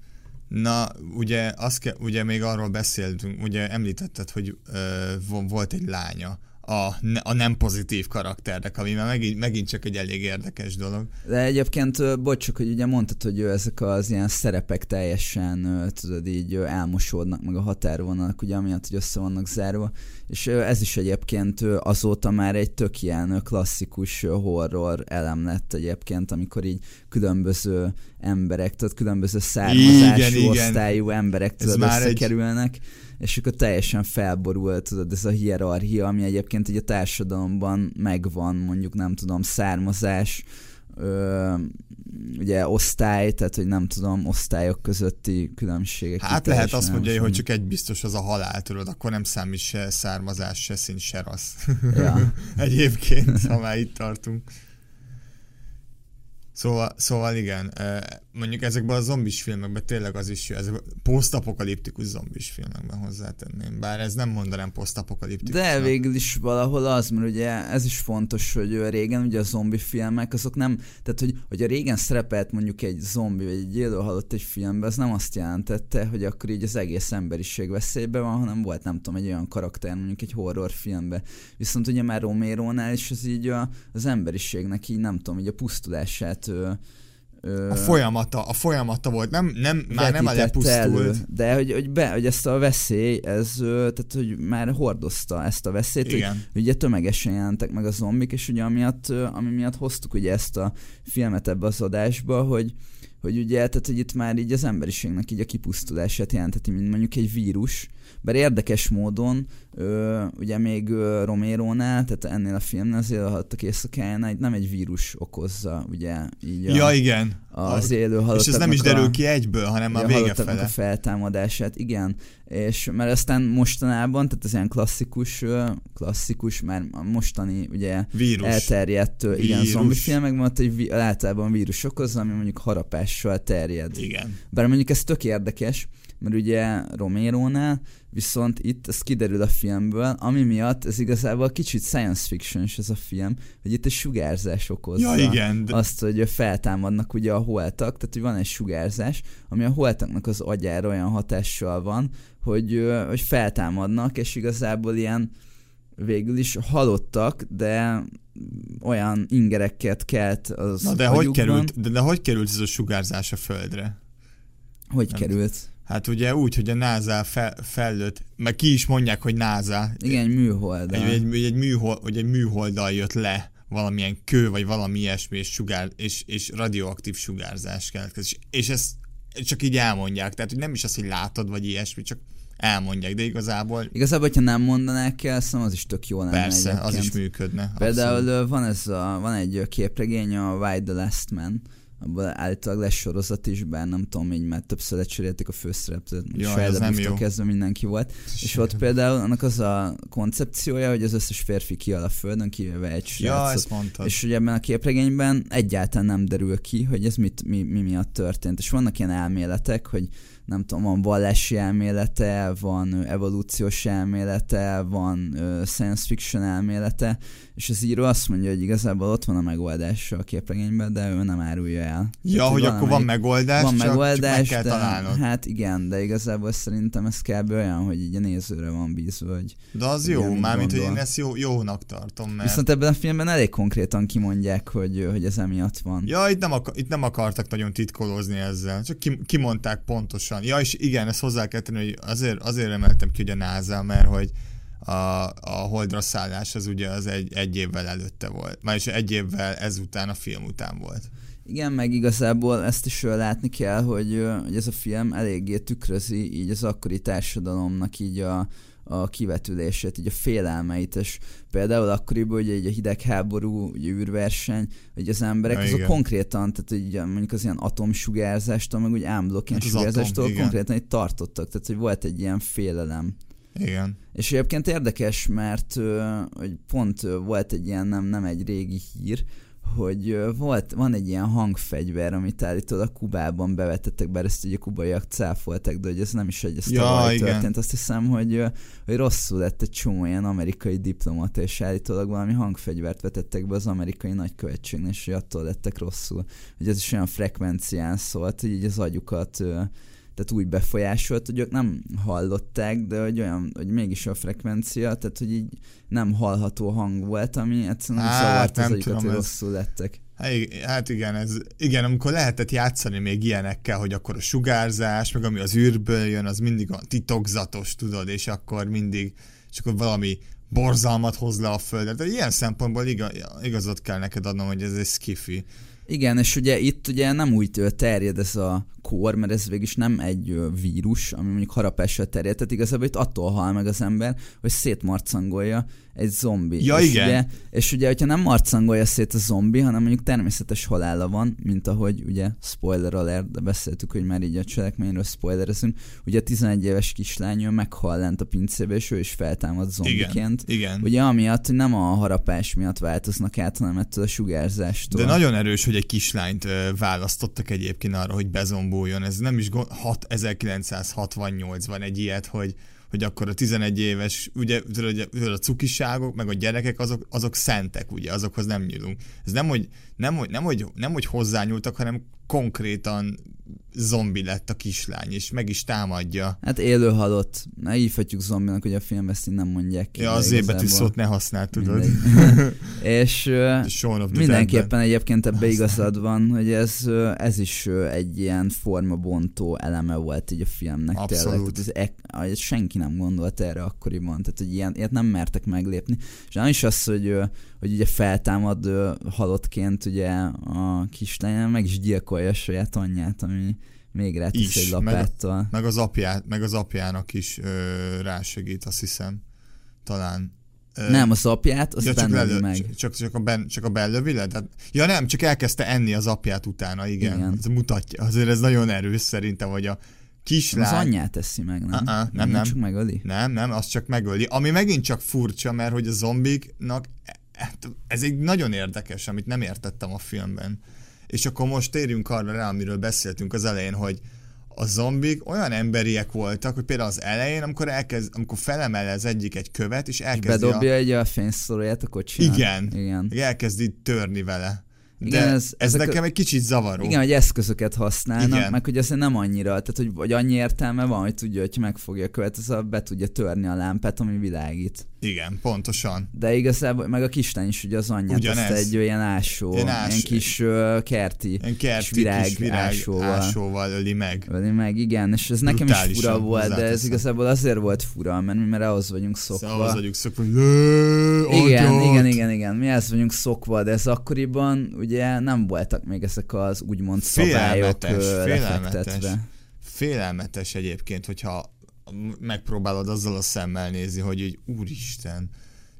Na, ugye, azt ke, ugye még arról beszéltünk, ugye említetted, hogy ö, vo- volt egy lánya a, a nem pozitív karakternek, ami már megint, megint csak egy elég érdekes dolog. De egyébként, ö, bocs, csak, hogy ugye mondtad, hogy ezek az ilyen szerepek teljesen, tudod, így elmosódnak, meg a határvonalak, ugye amiatt, hogy össze vannak zárva, és ez is egyébként azóta már egy tök ilyen klasszikus horror elem lett egyébként, amikor így különböző emberek, tudod, különböző származású, Igen, igen. osztályú emberek, Ez tudod, már egy- összekerülnek, és akkor teljesen felborul, tudod, ez a hierarchia, ami egyébként így a társadalomban megvan, mondjuk nem tudom, származás, ö, ugye osztály, tehát hogy nem tudom, osztályok közötti különbségek. Hát lehet azt mondja, hogy csak egy biztos az a halál, tudod, akkor nem számít se származás, se szint, se rassz. Ja. Egyébként, ha már itt tartunk. Szóval, szóval igen, mondjuk ezekben a zombis filmekben tényleg az is jó, ezek posztapokaliptikus zombis filmekben hozzátenném, bár ez nem mondanám posztapokaliptikus. De végül is valahol az, mert ugye ez is fontos, hogy régen ugye a zombi filmek, azok nem, tehát hogy, hogy a régen szerepelt mondjuk egy zombi vagy egy élő halott egy filmben, az nem azt jelentette, hogy akkor így az egész emberiség veszélyben van, hanem volt nem tudom, egy olyan karakter mondjuk egy horrorfilmben. Viszont ugye már Romero-nál is az így a, az emberiségnek így nem tudom, így a pusztulását ö, A folyamata, a folyamata volt, nem, nem már nem a lepusztult. de hogy, hogy, be, hogy ezt a veszély, ez, tehát hogy már hordozta ezt a veszélyt, hogy Igen. ugye tömegesen jelentek meg a zombik, és ugye amiatt, ami miatt hoztuk ugye ezt a filmet ebbe az adásba, hogy hogy ugye, tehát hogy itt már így az emberiségnek így a kipusztulását jelenteti, mint mondjuk egy vírus, bár érdekes módon, ö, ugye még ö, Romero-nál, tehát ennél a filmnél az élőhalottak éjszakájánál itt nem egy vírus okozza, ugye, így a, Ja, igen. az A- élő És ez nem is derül a- ki egyből, hanem a a vége fele. a feltámadását, igen. És mert aztán mostanában, tehát az ilyen klasszikus, klasszikus, már a mostani ugye Vírus. elterjedt ö, igen, Vírus. zombi filmekben ott egy általában vírus okozza, ami mondjuk harapással terjed. Igen. Bár mondjuk ez tök érdekes, mert ugye Romero-nál, viszont itt ez kiderül a filmből, ami miatt ez igazából kicsit science fiction ez a film, hogy itt egy sugárzás okozza Ja, igen. De, azt, hogy feltámadnak ugye a holtak, tehát hogy van egy sugárzás, ami a holtaknak az agyára olyan hatással van, hogy, hogy feltámadnak, és igazából ilyen végül is halottak, de olyan ingereket kelt az na de hogy, agyukban. került, de, de hogy került ez a sugárzás a földre? Hogy Nem került? Hát ugye úgy, hogy a NASA fel, fellőtt, meg ki is mondják, hogy NASA. Igen, műhold. Egy, egy, egy, egy, műhold, hogy egy műholddal jött le valamilyen kő, vagy valami ilyesmi, és, sugár, és, és radioaktív sugárzás keletkezik. És, és ezt csak így elmondják, tehát hogy nem is az, hogy látod, vagy ilyesmi, csak elmondják, de igazából Igazából, hogyha nem mondanák el, szóval az is tök jó lenne persze, az egyébként. is működne. Például abszolút. van, ez a, van egy képregény, a Why the Last Man, abból általában lesz sorozat is, bár nem tudom, így már többször lecserélték a főszereplőt, Shia ez kezdve mindenki volt. És ott például annak az a koncepciója, hogy az összes férfi kial a földön, kivéve egy Ja, ezt mondtad. És ugye ebben a képregényben egyáltalán nem derül ki, hogy ez mit, mi, mi miatt történt. És vannak ilyen elméletek, hogy nem tudom, van vallási elmélete, van evolúciós elmélete, van science fiction elmélete, és az író azt mondja, hogy igazából ott van a megoldás a képregényben, de ő nem árulja el. Ja, Tehát, hogy akkor van megoldás, van csak, megoldás, csak meg kell de, találnod. hát igen, de igazából szerintem ez kb. olyan, hogy így a nézőre van bízva, hogy De az jó, mármint, hogy én ezt jó, jónak tartom, mert... Viszont ebben a filmben elég konkrétan kimondják, hogy, hogy ez emiatt van. Ja, itt nem, akar, itt nem akartak nagyon titkolózni ezzel, csak kim, kimondták pontosan. Ja, és igen, ezt hozzá kell tenni, hogy azért, azért emeltem ki, hogy a NASA, mert hogy a, a holdra szállás az ugye az egy, egy évvel előtte volt. Már is egy évvel ezután, a film után volt. Igen, meg igazából ezt is látni kell, hogy, hogy ez a film eléggé tükrözi így az akkori társadalomnak így a, a kivetülését, így a félelmeit, és például akkoriban ugye így a hidegháború, ugye űrverseny, hogy az emberek Ja, azok igen. konkrétan, tehát ugye mondjuk az ilyen atomsugárzástól, meg úgy ámblok ilyen Hát atom, sugárzástól igen. konkrétan itt tartottak, tehát hogy volt egy ilyen félelem. Igen. És egyébként érdekes, mert hogy pont volt egy ilyen nem, nem egy régi hír, hogy volt, van egy ilyen hangfegyver, amit állítólag Kubában bevetettek, bár ezt ugye kubaiak cáfoltak, de hogy ez nem is egy, ez ja, történt. Azt hiszem, hogy, hogy rosszul lett egy csomó ilyen amerikai diplomata, és állítólag valami hangfegyvert vetettek be az amerikai nagykövetségnél, és hogy attól lettek rosszul. Hogy ez is olyan frekvencián szólt, hogy így az agyukat tehát úgy befolyásolt, hogy ők nem hallották, de hogy olyan, hogy mégis a frekvencia, tehát hogy így nem hallható hang volt, ami egyszerűen hát, zavart az agyikat, hogy rosszul lettek. Hát igen, ez, igen, amikor lehetett játszani még ilyenekkel, hogy akkor a sugárzás, meg ami az űrből jön, az mindig a titokzatos, tudod, és akkor mindig, és akkor valami borzalmat hoz le a földet. De ilyen szempontból igaz, igazat kell neked adnom, hogy ez egy skifi. Igen, és ugye itt ugye nem úgy terjed ez a kór, mert ez végig nem egy vírus, ami mondjuk harapással terjed, tehát igazából itt attól hal meg az ember, hogy szétmarcangolja egy zombi. Ja, és igen. Ugye, és ugye, hogyha nem marcangolja szét a zombi, hanem mondjuk természetes halála van, mint ahogy ugye spoiler alert, de beszéltük, hogy már így a cselekményről spoilerezünk, ugye a 11 éves kislány meghal lent a pincébe, és ő is feltámad zombiként. Igen, igen. Ugye amiatt, hogy nem a harapás miatt változnak át, hanem ettől a sugárzástól. De nagyon erős, hogy egy kislányt választottak egyébként arra, hogy bezombuljon. Ez nem is gond, 6, 1968-ban egy ilyet, hogy hogy akkor a 11 éves, ugye, ugye a cukiságok, meg a gyerekek, azok, azok szentek, ugye, azokhoz nem nyúlunk. Ez nem, hogy, nem, hogy, nem, hogy, nem, hogy hozzányúltak, hanem konkrétan zombi lett a kislány, és meg is támadja. Hát élő halott. Ne hívhatjuk zombinak, hogy a film ezt nem mondják ki. Ja, az ébetű szót ne használd, tudod. és mindenképpen egyébként ebbe igazad van, hogy ez, ez is egy ilyen formabontó eleme volt így a filmnek. Abszolút. Tényleg. Ez, ez, senki nem gondolt erre akkoriban, tehát hogy ilyen, ilyet nem mertek meglépni. És nem is az, hogy, hogy ugye feltámad halottként ugye a kislány, meg is gyilkolja a saját anyját, ami még rátesz egy lapáttal. Meg, meg, az apját, meg az apjának is ö, rásegít, azt hiszem. Talán. Ö, nem, az apját, az ja, csak, lelő, meg. Csak, csak, a ben, csak a bellövi le? Tehát, ja nem, csak elkezdte enni az apját utána, igen. igen. Ez mutatja. Azért ez nagyon erős szerintem, hogy a kislány... Az anyját teszi meg, nem? Uh-uh, nem, nem. Csak megöli? Nem, nem, az csak megöli. Ami megint csak furcsa, mert hogy a zombiknak hát ez egy nagyon érdekes, amit nem értettem a filmben. És akkor most térjünk arra rá, amiről beszéltünk az elején, hogy a zombik olyan emberiek voltak, hogy például az elején, amikor, elkezd, amikor felemel az egyik egy követ, és elkezdi Bedobja a... egy a fényszóróját a kocsinak. Igen. Igen. Elkezdi törni vele. De igen, ez, ez nekem egy kicsit zavaró. Igen, hogy eszközöket használnak, igen. meg hogy ez nem annyira, tehát hogy vagy annyi értelme van, hogy tudja, hogy megfogja a követ, az a be tudja törni a lámpát, ami világít. Igen, pontosan. De igazából, meg a kislány is ugye az anyját, Ugyanez. azt egy olyan ásó, ilyen, ás... ilyen kis uh, kerti, ilyen kerti kis virág, kis virág ásóval. ásóval öli meg. Öli meg, igen, és ez nekem is fura volt, de ez igazából azért volt fura, mert mi már ahhoz vagyunk szokva. Szóval ahhoz vagyunk szokva, igen, igen, igen, igen, mi ezt vagyunk szokva, de ez akkoriban ugye nem voltak még ezek az úgymond szabályok félelmetes, Félelmetes egyébként, hogyha megpróbálod azzal a szemmel nézni, hogy így úristen.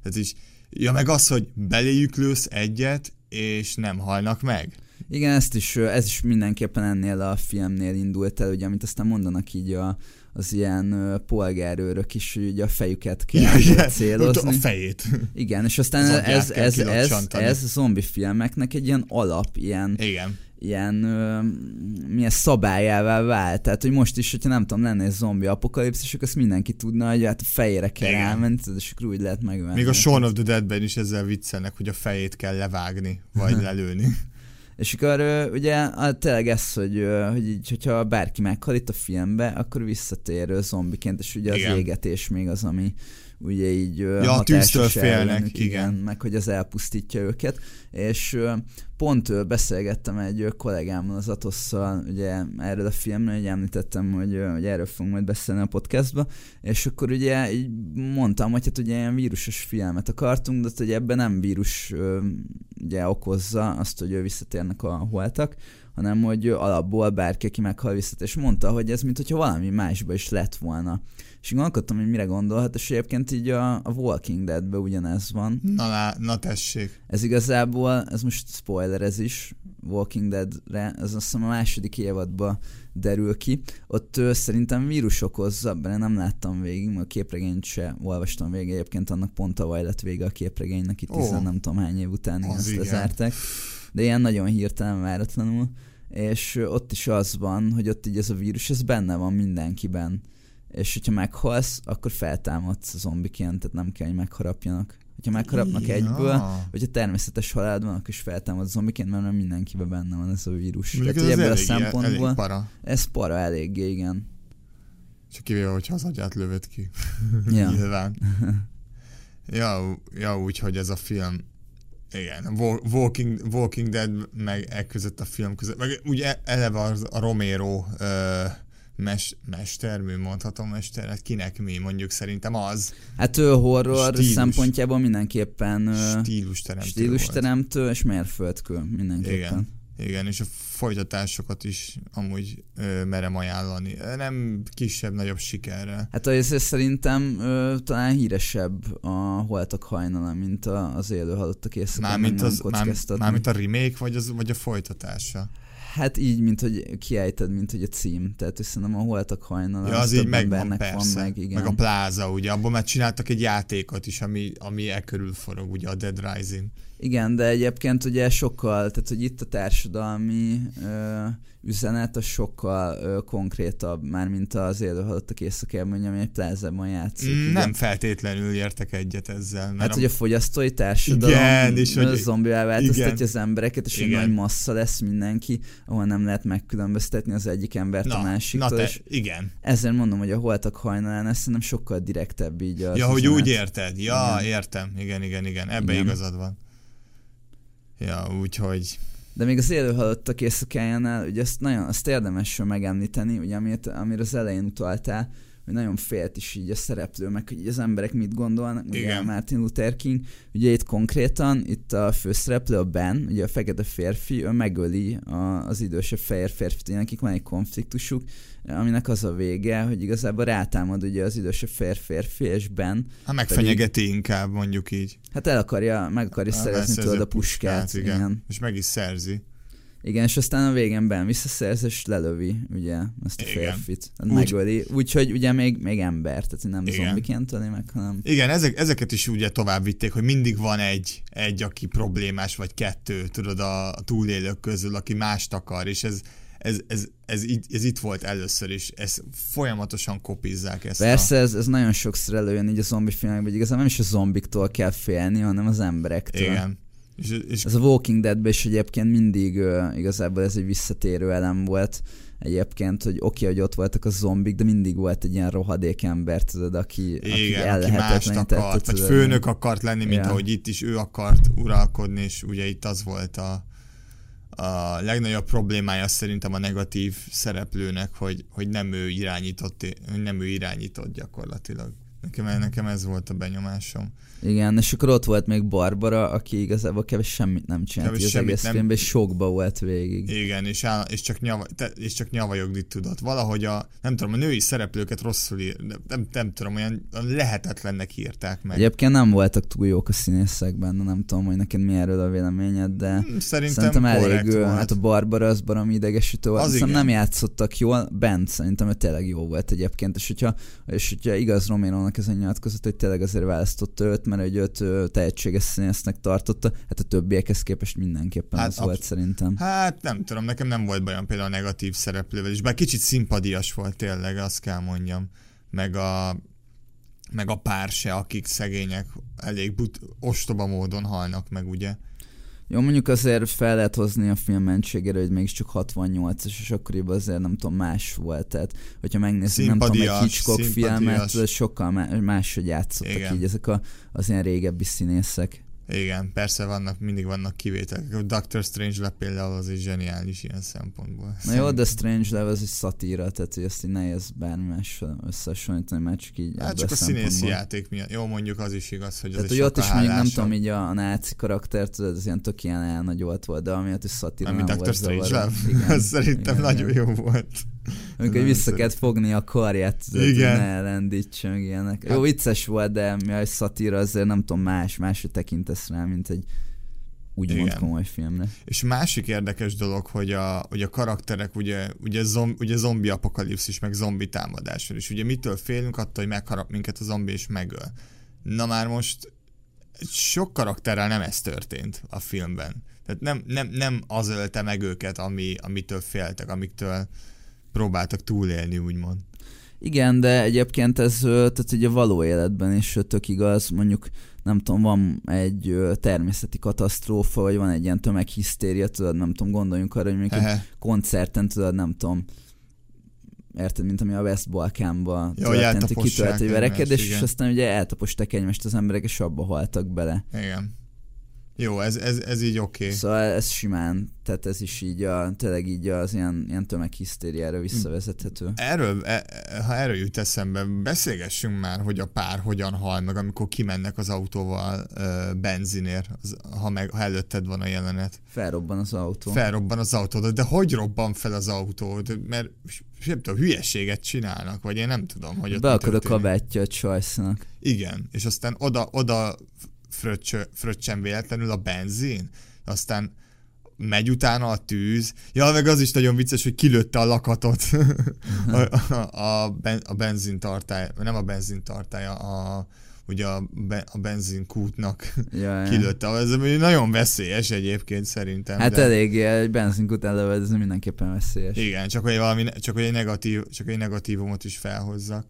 Tehát is, ja meg az, hogy beléjük lősz egyet, és nem halnak meg. Igen, ezt is, ez is mindenképpen ennél a filmnél indult el, ugye, amit aztán mondanak így a, az ilyen polgárőrök is, hogy ugye a fejüket kell ja, célozni. A fejét. Igen, és aztán ez, ez, ez, ez, ez zombi filmeknek egy ilyen alap, ilyen, Igen ilyen ö, milyen szabályává vált. Tehát, hogy most is, hogyha nem tudom, lenne egy zombi apokalipszis, akkor azt mindenki tudna, hogy hát a fejére kell Igen. elmenni, és akkor úgy lehet megvenni. Még a Shaun of the Dead-ben is ezzel viccelnek, hogy a fejét kell levágni, vagy lelőni. És akkor ugye tényleg ez, hogy, hogy így, hogyha bárki meghal itt a filmbe, akkor visszatér zombiként, és ugye az igen. égetés még az, ami ugye így ja, hatásos félnek, igen. igen. Meg hogy az elpusztítja őket. És pont beszélgettem egy kollégámmal, az Atosszal, ugye erről a filmről, hogy említettem, hogy, hogy erről fogunk majd beszélni a podcastba, és akkor ugye így mondtam, hogy hát ugye ilyen vírusos filmet akartunk, de hogy ebben nem vírus ugye okozza azt, hogy visszatérnek a holtak, hanem hogy alapból bárki, aki meghal visszat, és mondta, hogy ez mint hogyha valami másba is lett volna. És gondolkodtam, hogy mire gondolhat, és egyébként így a, a Walking Deadben ugyanez van. Na, na, na tessék. Ez igazából, ez most spoiler ez is, Walking Dead-re, ez azt hiszem a második évadban derül ki. Ott ő, szerintem vírus okozza, benne nem láttam végig, a képregényt se olvastam végig, egyébként annak pont tavaly lett vége a képregénynek, itt oh, nem tudom hány év után ezt igen. lezárták. De ilyen nagyon hirtelen, váratlanul. És ott is az van, hogy ott így ez a vírus, ez benne van mindenkiben. És hogyha meghalsz, akkor feltámadsz a zombiként, tehát nem kell, hogy megharapjanak. Hogyha megharapnak ja. egyből, vagy a természetes halál van, akkor is feltámad zombiként, mert mindenkiben benne van ez a vírus. Mondjuk Tehát, ez ebből a szempontból elég para. ez para eléggé, igen. Csak kivéve, hogyha az agyát lövöd ki. Ja. Nyilván. ja, ja, úgyhogy ez a film igen, Walking, Walking Dead meg e között a film között, meg ugye eleve az, a Romero ö, mes, mestermű, mondhatom mester, hát kinek mi, mondjuk szerintem az. Hát ő horror stílus, szempontjából mindenképpen stílusteremtő, stílusteremtő és mérföldkő mindenképpen. Igen. Igen, és a folytatásokat is amúgy ö, merem ajánlani. Nem kisebb-nagyobb sikerre. Hát ez szerintem ö, talán híresebb a Holtak hajnala, mint a, az élő halottak éjszaka. Mármint, az, már, mármint a remake, vagy, az, vagy a folytatása? Hát így, mint hogy kiejted, mint hogy a cím. Tehát szerintem a Holtak hajnal. Ja, az így megvan, persze. Van meg, igen. meg a pláza, ugye, abban már csináltak egy játékot is, ami, ami e körül forog, ugye a Dead Rising. Igen, de egyébként ugye sokkal, tehát hogy itt a társadalmi ö, üzenet az sokkal ö, konkrétabb, már mint az élőhalottak éjszakában, mondjam, ami egy plázában játszik. Mm, nem feltétlenül értek egyet ezzel. Mert hát, a... hogy a fogyasztói társadalom igen, és hogy... zombivá változtatja az embereket, és igen. egy nagy massza lesz mindenki, ahol nem lehet megkülönböztetni az egyik embert na, a másiktól. Na te, és igen. Ezzel mondom, hogy a holtak hajnalán ez szerintem sokkal direktebb így az Ja, hogy úgy érted. Ja, igen. értem. Igen, igen, igen. Ebbe igen. igazad van. Ja, úgyhogy... De még az élő halottak éjszakájánál, ugye ezt nagyon, azt érdemes megemlíteni, ugye amit, amire az elején utaltál, nagyon félt is így a szereplő, meg hogy az emberek mit gondolnak, ugye Igen. Martin Luther King, ugye itt konkrétan, itt a főszereplő, a Ben, ugye a fekete férfi, ő megöli a, az idősebb fehér férfit, ugye nekik van egy konfliktusuk, aminek az a vége, hogy igazából rátámad ugye az idősebb fér férfi, és Ben... Hát megfenyegeti pedig, inkább, mondjuk így. Hát el akarja, meg akarja hát szerezni tőled a puskát. puskát igen. igen. És meg is szerzi. Igen, és aztán a végén Ben visszaszerz, és lelövi, ugye, ezt a férfit. Megöli. Úgyhogy ugye még, még ember, tehát nem Igen. zombiként öli meg, hanem... Igen, ezek, ezeket is ugye tovább vitték, hogy mindig van egy, egy, aki problémás, vagy kettő, tudod, a, a túlélők közül, aki mást akar, és ez, ez, ez, ez, ez, ez itt volt először is, ez folyamatosan kopizzák ezt Persze, a... ez, ez nagyon sokszor előjön így a zombi filmekben, hogy igazából nem is a zombiktól kell félni, hanem az emberektől. Igen. És, és... Ez a Walking Deadben is egyébként mindig uh, igazából ez egy visszatérő elem volt egyébként, hogy oké, okay, hogy ott voltak a zombik, de mindig volt egy ilyen rohadék ember, tudod, aki, Igen, aki el aki vagy főnök akart lenni, mint ja. ahogy itt is ő akart uralkodni, és ugye itt az volt a, a legnagyobb problémája szerintem a negatív szereplőnek, hogy, hogy nem ő irányított, nem ő irányított gyakorlatilag. Nekem, nekem ez volt a benyomásom. Igen, és akkor ott volt még Barbara, aki igazából kevés semmit nem csinált kevés az egész nem... filmben, és sokba volt végig. Igen, és, áll, és, csak nyava, te, és csak nyavajogni tudott. Valahogy a, nem tudom, a női szereplőket rosszul ír, nem, nem, tudom, olyan lehetetlennek írták meg. Egyébként nem voltak túl jók a színészek benne, nem tudom, hogy neked mi erről a véleményed, de hmm, szerintem, szerintem elég, volt. hát a Barbara az baromi idegesítő volt. Szerintem nem játszottak jól, Bent szerintem ő tényleg jó volt egyébként, és hogyha, és hogyha igaz Romérónak ez a nyilatkozat, hogy tényleg azért választott őt, mert hogy őt tehetséges színésznek tartotta, hát a többiekhez képest mindenképpen hát az absz- volt szerintem. Hát nem tudom, nekem nem volt bajom például a negatív szereplővel is, bár kicsit szimpadias volt tényleg, azt kell mondjam. Meg a, meg a pár se, akik szegények elég but- ostoba módon halnak meg, ugye. Jó, mondjuk azért fel lehet hozni a film mentségére, hogy mégiscsak 68 és akkoriban azért nem tudom, más volt. Tehát, hogyha megnézzük, nem tudom, egy Hitchcock filmet, sokkal máshogy játszottak Igen. így ezek a, az ilyen régebbi színészek. Igen, persze vannak, mindig vannak kivételek. A Doctor Strange le például az egy zseniális ilyen szempontból. Na jó, de Strange Love az egy szatíra, tehát hogy ezt így nehéz bármi mással összehasonlítani, mert csak így Hát csak a színészi játék miatt. Jó, mondjuk az is igaz, hogy az tehát, hogy ott is mondjuk nem tudom, így a, a náci karakter, tudod, ez ilyen tök ilyen elnagyolt volt, de amiatt is szatíra Ami nem Doctor volt Strange. Love. Igen, Az szerintem igen, nagyon igen. jó volt. Amikor Nem vissza kellett fogni a karját, tudod, Igen. ne lendítsen, meg ilyenek. Hát- Jó, vicces volt, de mi a szatíra azért nem tudom, más, másra tekintesz rá, mint egy úgymond Igen. komoly filmre. És másik érdekes dolog, hogy a, hogy a karakterek ugye, ugye, zomb, ugye zombi apokalipszis, meg zombi támadásról is. Ugye mitől félünk? Attól, hogy megharap minket a zombi és megöl. Na már most sok karakterrel nem ez történt a filmben. Tehát nem, nem, nem az ölte meg őket, ami, amitől féltek, amiktől próbáltak túlélni, úgymond. Igen, de egyébként ez, tehát ugye a való életben is tök igaz, mondjuk nem tudom, van egy természeti katasztrófa, vagy van egy ilyen tömeghisztéria, tudod, nem tudom, gondoljunk arra, hogy mondjuk egy koncerten, tudod, nem tudom, érted, mint ami a West Balkánban történt, kitölt egy verekedés, és aztán ugye eltaposták egymást az emberek, és abba haltak bele. Igen. Jó, ez, ez, ez így oké. Okay. Szóval ez simán, tehát ez is így a, tényleg így az ilyen, ilyen tömeghisztériára visszavezethető. Erről, e, e- ha erről jut eszembe, beszélgessünk már, hogy a pár hogyan hal meg, amikor kimennek az autóval ö, benzinért, az, ha, meg, ha előtted van a jelenet. Felrobban az autó. Felrobban az autó, de hogy robban fel az autó? Mert nem tudom, hülyeséget csinálnak, vagy én nem tudom, hogy ott Beakad a kabátja a csajsznak. Igen, és aztán oda, oda fröccsö, fröccsen véletlenül a benzin, aztán megy utána a tűz. Ja, meg az is nagyon vicces, hogy kilőtte a lakatot a, a, a, ben, a benzintartály, nem a benzintartája, a, ugye a, be, a benzinkútnak Ja, kilőtte. Ez nagyon veszélyes egyébként szerintem. Hát de... eléggé egy benzinkút elővedezni mindenképpen veszélyes. Igen, csak hogy valami, csak hogy egy negatív, csak egy negatívumot is felhozzak.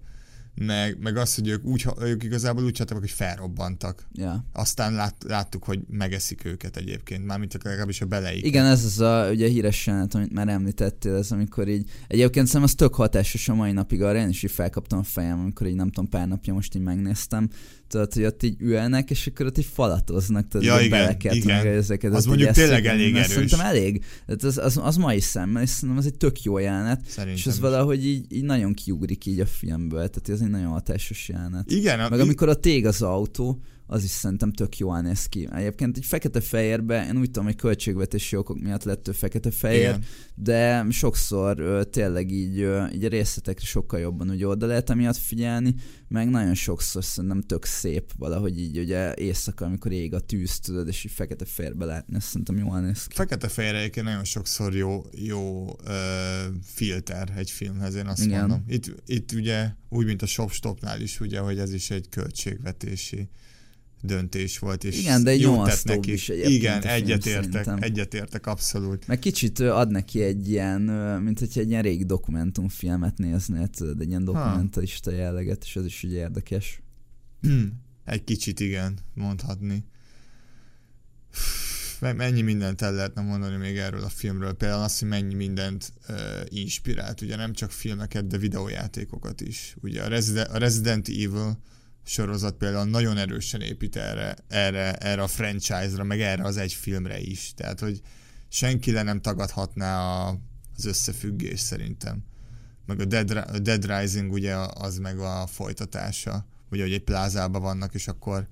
Meg, meg az, hogy ők, úgy, ők igazából úgy csináltak, hogy felrobbantak. Ja. Aztán lát, láttuk, hogy megeszik őket egyébként, mármint legalábbis a beleik. Igen, ez az a ugye híres jelenet, amit már említettél, ez amikor így, egyébként szerintem az tök hatásos a mai napig, arra én is így felkaptam a fejem, amikor így nem tudom, pár napja most így megnéztem, tudod, hogy ott így ülnek, és akkor ott így falatoznak, tudod, Ja, igen, beleket, igen. meg ezeket. Az mondjuk tényleg elég erős. Szerintem elég. Tehát az, az, az mai szemmel, és szerintem az egy tök jó jelenet, Szerintem és az is. valahogy így, így nagyon kiugrik így a filmből, tehát ez egy nagyon hatásos jelenet. Igen, a, Meg amikor a tég az autó, az is szerintem tök jól néz ki. Egyébként egy fekete-fehérbe, én úgy tudom, hogy költségvetési okok miatt lett ő fekete-fehér, de sokszor ö, tényleg így, ö, így a részletekre sokkal jobban ugye oda lehet emiatt figyelni, meg nagyon sokszor szerintem tök szép valahogy így ugye éjszaka, amikor ég a tűz, tudod, és így fekete-fehérbe látni, ezt szerintem jól néz ki. Fekete-fehér egyébként nagyon sokszor jó, jó ö, filter egy filmhez, én azt Igen. mondom. Itt, itt ugye úgy, mint a Shop Stopnál is, ugye, hogy ez is egy költségvetési döntés volt, és Igen, de egy neki. is egyébként Igen, egyetértek, egyetértek, abszolút. Meg kicsit ad neki egy ilyen, mint hogy egy ilyen régi dokumentumfilmet néznél, tudod, egy ilyen dokumentarista jelleget, és ez is ugye érdekes. Egy kicsit igen, mondhatni. Me- Mennyi mindent el lehetne mondani még erről a filmről. Például azt, hogy mennyi mindent uh, inspirált. Ugye nem csak filmeket, de videójátékokat is. Ugye a Resident, a Resident Evil sorozat például nagyon erősen épít erre, erre, erre a franchise-ra, meg erre az egy filmre is. Tehát, hogy senki le nem tagadhatná a, az összefüggés szerintem. Meg a Dead, a Dead Rising ugye az meg a folytatása. Ugye, hogy egy plázában vannak, és akkor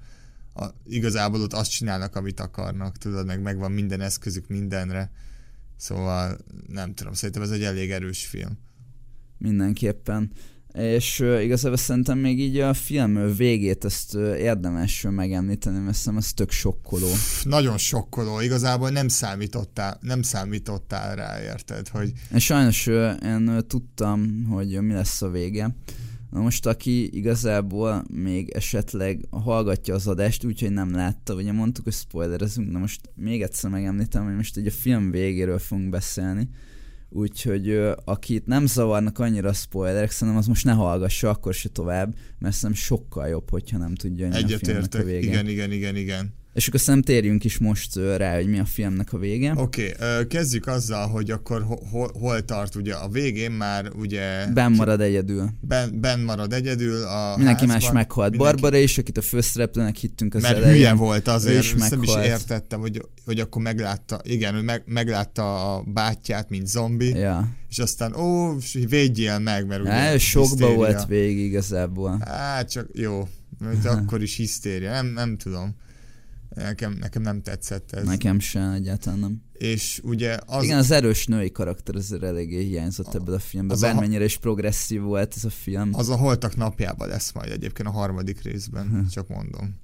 a, igazából ott azt csinálnak, amit akarnak, tudod, meg megvan minden eszközük mindenre. Szóval nem tudom, szerintem ez egy elég erős film. Mindenképpen. És igazából szerintem még így a film végét ezt érdemes megemlíteni, mert szerintem ez tök sokkoló. Nagyon sokkoló, igazából nem számítottál, nem számítottál rá, érted, hogy sajnos én tudtam, hogy mi lesz a vége. Na most, aki igazából még esetleg hallgatja az adást, úgyhogy nem látta, ugye mondtuk, hogy spoilerezünk, na most még egyszer megemlítem, hogy most így a film végéről fogunk beszélni, úgyhogy akit nem zavarnak annyira a spoilerek, szerintem az most ne hallgassa akkor se tovább, mert szerintem sokkal jobb, hogyha nem tudja, hogy egyetértek. Igen, igen, igen, igen. És akkor szerintem térjünk is most rá, hogy mi a filmnek a vége. Oké, okay, kezdjük azzal, hogy akkor ho- hol, hol tart ugye a végén már ugye... Ben marad egyedül. Ben, ben marad egyedül a Mindenki házban. más meghalt. Mindenki- Barbara is, akit a főszereplőnek hittünk az Mert elején. hülye volt azért, is nem is értettem, hogy, hogy akkor meglátta, igen, hogy meg, meglátta a bátyját, mint zombi, Ja. és aztán ó, védjél meg, mert ugye ő sokba hisztéria. volt végig igazából. Hát csak jó, mert akkor is hisztéria, nem, nem tudom. Nekem, nekem nem tetszett ez. Nekem sem egyáltalán nem. És ugye az, Az... Igen, az erős női karakter azért eléggé hiányzott ebből a filmben. az a Bármennyire is progresszív volt ez a film. Az a holtak napjában lesz majd egyébként a harmadik részben, Hm. csak mondom.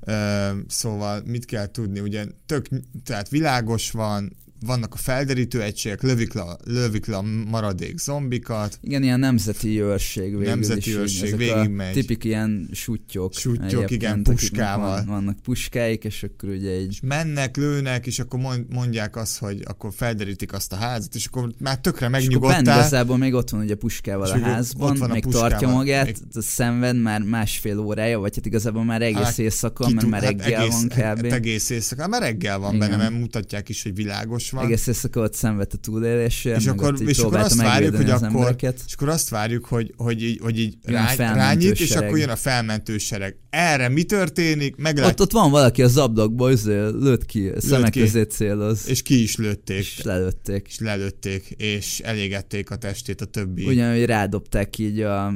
Ö, szóval mit kell tudni, ugye tök, tehát világos van, vannak a felderítő egységek, lövik le, lövik le a maradék zombikat, Igen, ilyen nemzeti őrség végül Nemzeti is. őrség, végigmegy. Tipik ilyen sutyok. Sutyok, igen, puskával. Van, vannak puskáik, és akkor ugye egy... és mennek, lőnek, és akkor mond- mondják azt, hogy akkor felderítik azt a házat, és akkor már tökre És megnyugodtál. igazából még ott van ugye puskával És a házban, ott van a még puskával, tartja magát, még- szenved már másfél órája, vagy hát igazából már egész Hát, éjszaka, mert már hát reggel egész, van hát kb. egész éjszaka, Hát már reggel van Igen. benne, mert mutatják is, hogy világos van. Egész éjszaka ott szenvedt a túlélésért, és akkor, és akkor azt várjuk, hogy akkor, embereket. és akkor azt várjuk, hogy, hogy így, hogy így rá, rányít, és akkor jön a felmentő sereg. Erre mi történik? Meglát, Ott, ott van valaki az ablakból, izé, lőtt ki, szemek ki. közé céloz, és ki is lőtték. és lelőtték. és lelőtték, és elégették a testét a többi. Ugyanúgy rádobták így a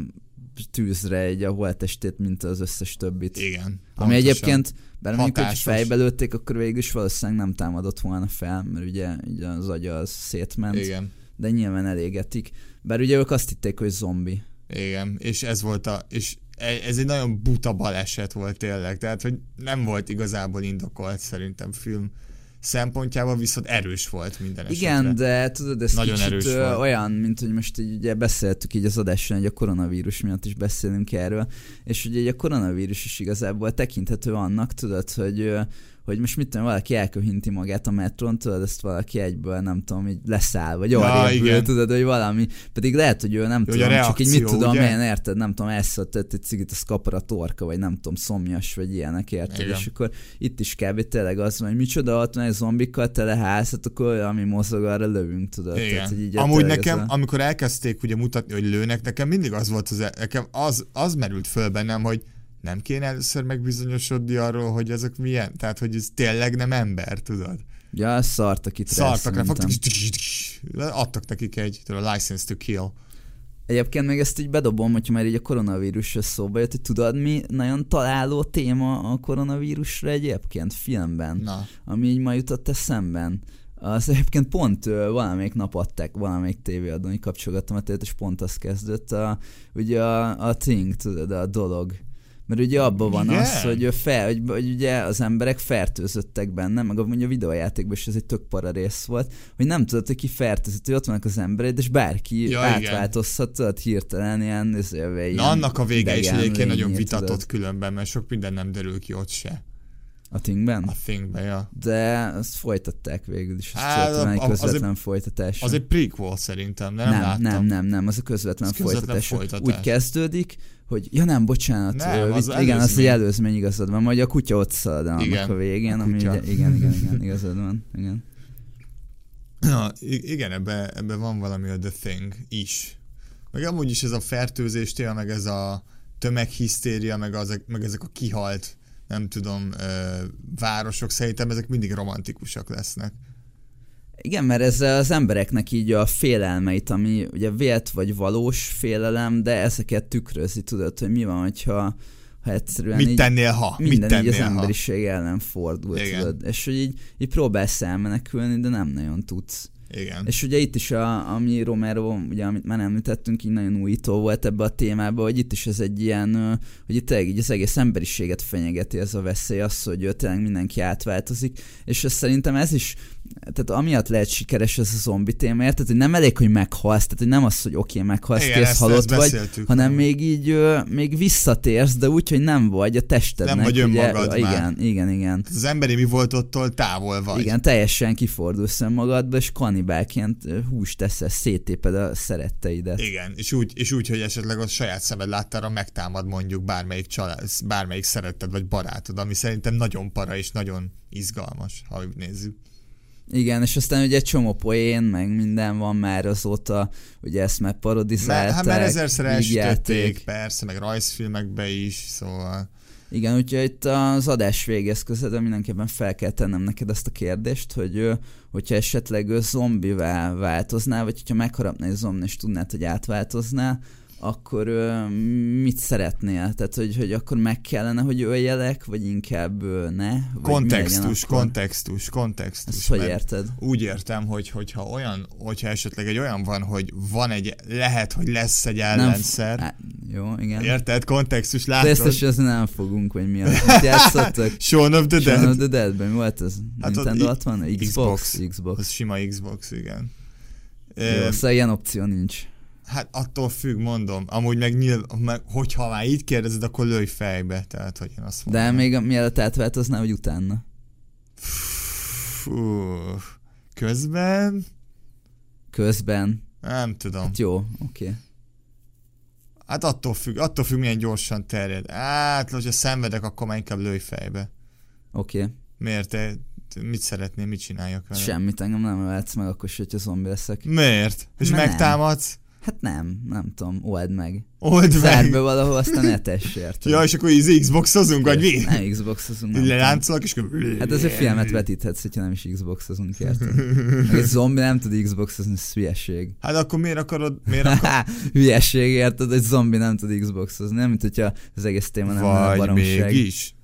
tűzre egy a holttestét, mint az összes többit. Igen. Ami pontosan. egyébként, bár mondjuk, hogy Hatásos. fejbe lőtték, akkor végül is valószínűleg nem támadott volna fel, mert ugye így az agya az szétment, Igen. de nyilván elégetik. Bár ugye ők azt hitték, hogy zombi. Igen, és ez volt a, és e- ez egy nagyon buta baleset volt tényleg, tehát hogy nem volt igazából indokolt szerintem film szempontjából, viszont erős volt minden esetre. Igen, de tudod, ez Nagyon kicsit erős volt. olyan, mint hogy most így ugye beszéltük így az adáson, hogy a koronavírus miatt is beszélünk erről, és ugye a koronavírus is igazából tekinthető annak, tudod, hogy hogy most mit tudom, valaki elköhinti magát a metrón, tudod, ezt valaki egyből, nem tudom, így leszáll, vagy Ja, arra igen. tudod, hogy valami, pedig lehet, hogy ő nem Hogy a tudom, csak így mit reakció, tudom, ugye? én érted, nem tudom, elszóltott egy cigit, az kapar a torka, vagy nem tudom, szomjas, vagy ilyenek, érted, Igen. és akkor itt is kb. tényleg az van, hogy micsoda, ott van egy zombikkal tele ház, hát akkor ami mozog, arra lövünk, tudod. Igen. Tehát, hogy így Amúgy nekem, a- amikor elkezdték ugye mutatni, hogy lőnek, nekem mindig az volt, az, nekem az, az merült föl bennem, hogy nem kéne először megbizonyosodni arról, hogy ezek milyen, tehát hogy ez tényleg nem ember, tudod? Ja, szartak itt Szartak rá, fogtak, és adtak nekik egy a license to kill. Egyébként még ezt így bedobom, hogyha már így a koronavírus szóba jött, hogy tudod mi nagyon találó téma a koronavírusra egyébként filmben, Na, ami így ma jutott eszemben. Az egyébként pont ö, valamelyik nap adták, valamelyik tévéadón, így kapcsolgattam a tévét, és pont az kezdődött, a, ugye a, a thing, tudod, a dolog. Mert ugye abban van Igen? az, hogy, fel, hogy, hogy ugye az emberek fertőzöttek benne, meg ugye a videójátékban is ez egy tök para rész volt, hogy nem tudod, hogy ki fertőzött, hogy ott vannak az emberek, és bárki Ja, átváltozhat, tudod, hirtelen ilyen, ez, ilyen Na annak a vége is egyébként nagyon vitatott tudod. különben, mert sok minden nem derül ki ott se. A thingben? A thingbe, ja. De azt folytatták végül is, Á, azt hát, a- egy az közvetlen folytatás. Az egy prequel szerintem, de nem, nem, láttam. nem, nem, nem, az a közvetlen, Az közvetlen folytatás. Úgy kezdődik, hogy ja nem, bocsánat, Nem, az vitt- igen, az egy előzmény. igazad van, majd a kutya ott szalad annak Igen, a végén, a ami ugye, igen, igen, igen, igazad van, igen. I- igen, ebbe, ebbe van valami a The Thing is. Meg amúgy is ez a fertőzés téma, meg ez a tömeghisztéria, meg, az, meg ezek a kihalt, nem tudom, ö, városok, szerintem ezek mindig romantikusak lesznek. Igen, mert ez az embereknek így a félelmeit, ami ugye vélt vagy valós félelem, de ezeket tükrözi, tudod, hogy mi van, hogyha ha egyszerűen Mit így tennél, ha? Mit minden így tennél, az ha? emberiség ellen fordul, Igen. tudod, és hogy így, így próbálsz elmenekülni, de nem nagyon tudsz. Igen. És ugye itt is, a, ami Romero, ugye amit már említettünk, így nagyon újító volt ebbe a témába, hogy itt is ez egy ilyen, hogy itt tényleg így az egész emberiséget fenyegeti ez a veszély, az, hogy tényleg mindenki átváltozik, és ez szerintem ez is, tehát amiatt lehet sikeres ez a zombi téma, érted, hogy nem elég, hogy meghalsz, tehát hogy nem az, hogy oké, okay, meghalsz, Igen, kész, ezt- halott ezt vagy, hanem még így, ö, még visszatérsz, de úgy, hogy nem vagy a testednek. Nem vagy ugye, önmagad igen, már. igen, igen. Az emberi mi voltottól távol vagy. Igen, teljesen kifordulsz önmagadba, és kannibálként ö, húst teszel, széttéped a szeretteidet. Igen, és úgy, és úgy, hogy esetleg a saját szemed láttára megtámad mondjuk bármelyik, család, bármelyik szeretted vagy barátod, ami szerintem nagyon para és nagyon izgalmas, ha úgy nézzük. Igen, és aztán ugye egy csomó poén, meg minden van már azóta, ugye ezt már parodizálták. Hát már ezerszer elsütötték, persze, meg rajzfilmekbe is, szóval... Igen, úgyhogy itt az adás végez közben mindenképpen fel kell tennem neked ezt a kérdést, hogy hogyha esetleg zombivá változnál, vagy hogyha megharapnál egy zombi, és tudnád, hogy átváltoznál, akkor ö, mit szeretnél? Tehát, hogy, hogy akkor meg kellene, hogy öljelek, vagy inkább ö, ne? Vagy Kontextus, kontextus, kontextus. Ezt hogy érted? Úgy értem, hogy hogyha olyan, hogyha esetleg egy olyan van, hogy van egy, lehet, hogy lesz egy ellenszer. Á, jó, igen. Érted? Kontextus, De látod? ezt is az nem fogunk, vagy mi az. Játszottak? Shaun of the Shaun Dead. of the Deadben mi volt ez? Hát ott Nintendo i- 60? Xbox? Xbox. Xbox. Az sima Xbox, igen. Jó, szóval ilyen opció nincs. Hát attól függ, mondom. Amúgy meg, nyilv, meg hogyha már így kérdezed, akkor lőj fejbe. Tehát, hogy én azt mondom. De még mielőtt átváltoznál, vagy utána? Fú, közben? Közben? Nem tudom. Hát jó, oké. Okay. Hát attól függ, attól függ, milyen gyorsan terjed. Hát, hogyha szenvedek, akkor már inkább lőj fejbe. Oké. Okay. Miért? Te, mit szeretnél, mit csináljak vele? Semmit engem nem ölhetsz meg akkor, se, hogyha zombi leszek. Miért? És Nem. megtámadsz? Hát nem, nem tudom, old meg. Old Zárd meg. be valahol, aztán etess érted? Ja, és akkor így Xboxozunk, vagy mi? Nem Xboxozunk, nem leláncolok, és akkor... Hát azért filmet vetíthetsz, hogyha nem is Xboxozunk, érted? Egy zombi nem tud Xboxozni, ez hülyeség. Hát akkor miért akarod, miért akar... hülyeség, érted? Egy zombi nem tud Xboxozni, nem mint hogyha az egész téma nem lenne Vagy baromság. mégis.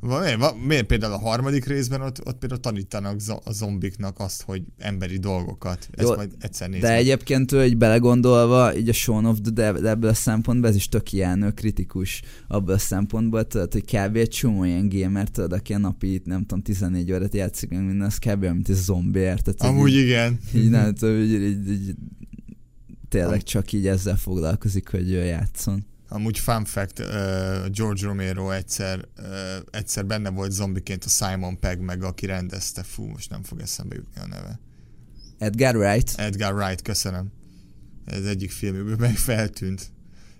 Va- Miért, va- miért például a harmadik részben ott, ott például tanítanak zo- a zombiknak azt, hogy emberi dolgokat. Ezt Jó, majd egyszer nézem. De egyébként ő egy belegondolva, így a Shaun of the Dead ebből a szempontból, ez is tök ilyen kritikus abból a szempontból, tudod, hogy kb. egy csomó ilyen gamer, tudod, aki a napi, nem tudom, 14 órát játszik, meg minden, az kb. mint egy zombi, érted? Hogy Amúgy így, igen. így, nem tudom, így, így, így, tényleg csak így ezzel foglalkozik, hogy játszon. Amúgy fun fact, uh, George Romero egyszer, uh, egyszer benne volt zombiként a Simon Pegg meg, aki rendezte. Fú, most nem fog eszembe jutni a neve. Edgar Wright, Edgar Wright, köszönöm. Ez egyik filmjükben meg feltűnt.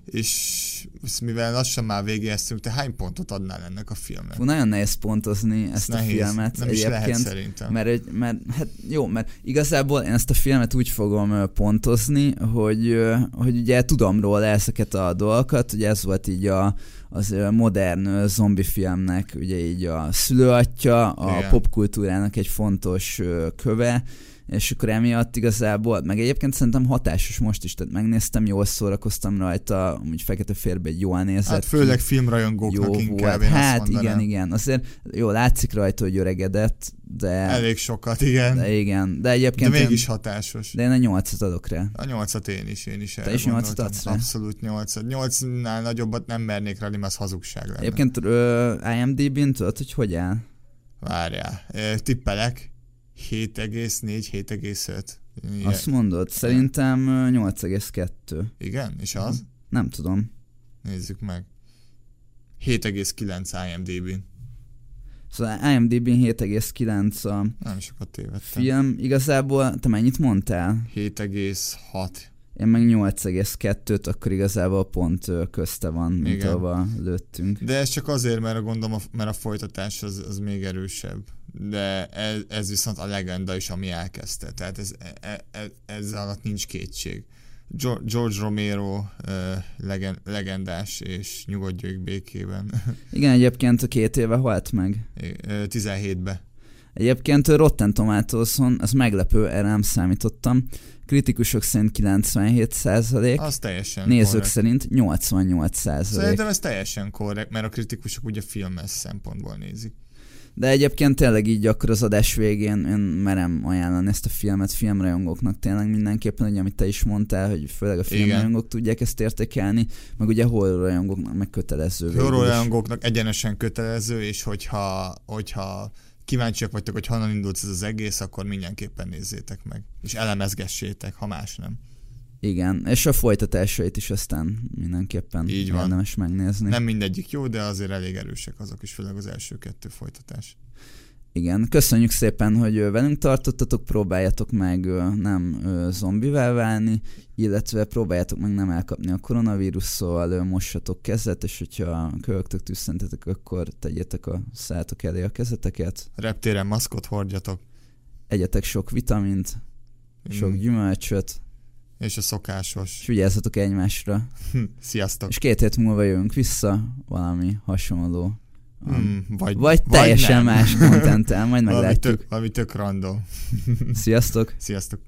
És ezt mivel lassan már végéztünk, te hány pontot adnál ennek a filmnek? Fú, nagyon nehéz pontozni ezt Ez a filmet Nem is lehet szerintem. Mert, mert, hát jó, mert igazából én ezt a filmet úgy fogom pontozni, hogy, hogy ugye tudom róla ezeket a dolgokat, ugye ez volt így a, az modern zombi filmnek ugye így a szülőatya, a Igen. popkultúrának egy fontos köve, és akkor emiatt igazából, meg egyébként szerintem hatásos most is, tehát megnéztem, jól szórakoztam rajta, úgy fekete férbe egy jól nézett Hát főleg filmrajongóknak jó inkább, volt. Hát igen, igen. Azért jó, látszik rajta, hogy öregedett, de, Elég sokat, igen. de igen. De De egyébként mégis én, hatásos. de én a nyolcat adok rá. A nyolcat én is, én is erre is nyolcat adsz rá? Abszolút nyolcat. Nyolcnál nagyobbat nem mernék rá, mert az hazugság lenne. Egyébként ö, IMDb-n tudod, hogy hogy áll? Várjál. Tippelek. 7,4-7,5. Igen. Azt mondod, szerintem ö, 8,2. Igen? És az? Nem tudom. Nézzük meg. 7,9 IMDb-n. Szóval IMDb-n 7,9 a Nem sokat tévedtem. film. Igazából, te mennyit mondtál? 7,6. Én meg 8,2-t, akkor igazából pont közte van, mint Igen. ahova lőttünk. De ez csak azért, mert a gondolom, mert a folytatás az, az még erősebb. De ez, ez viszont a legenda is, ami elkezdte. Tehát ez, e, e, ez alatt nincs kétség. George Romero uh, legen, legendás, és nyugodjék békében. Igen, egyébként a két éve halt meg. Ö, 17-be. Egyébként Rotten Tomatoes-on, ez meglepő, erre nem számítottam, kritikusok szerint 97 százalék, Az teljesen nézők korrekt. szerint 88 százalék. Szerintem ez teljesen korrekt, mert a kritikusok ugye filmes szempontból nézik. De egyébként tényleg így akkor az adás végén én merem ajánlani ezt a filmet filmrajongóknak tényleg mindenképpen, hogy amit te is mondtál, hogy főleg a filmrajongók tudják ezt értékelni, meg ugye horror rajongóknak meg kötelező. Horrorrajongóknak egyenesen kötelező, és hogyha, hogyha kíváncsiak vagytok, hogy honnan indult ez az egész, akkor mindenképpen nézzétek meg. És elemezgessétek, ha más nem. Igen, és a folytatásait is aztán mindenképpen Így van. érdemes megnézni. Nem mindegyik jó, de azért elég erősek azok is, főleg az első kettő folytatás. Igen, köszönjük szépen, hogy velünk tartottatok, próbáljatok meg nem zombivel válni, illetve próbáljátok meg nem elkapni a koronavírus, szóval mossatok kezet, és hogyha köhögtök, tüsszentetek, akkor tegyétek a szátok elé a kezeteket, Reptéren maszkot hordjatok. egyetek sok vitamint, sok Mm, gyümölcsöt, És a szokásos. és vigyázzatok egymásra. Sziasztok. És két hét múlva jövünk vissza valami hasonló. Mm, vagy, Vagy teljesen nem. más kontenttel, majd valami meglátjuk. tök, valami tök random. Sziasztok! Sziasztok.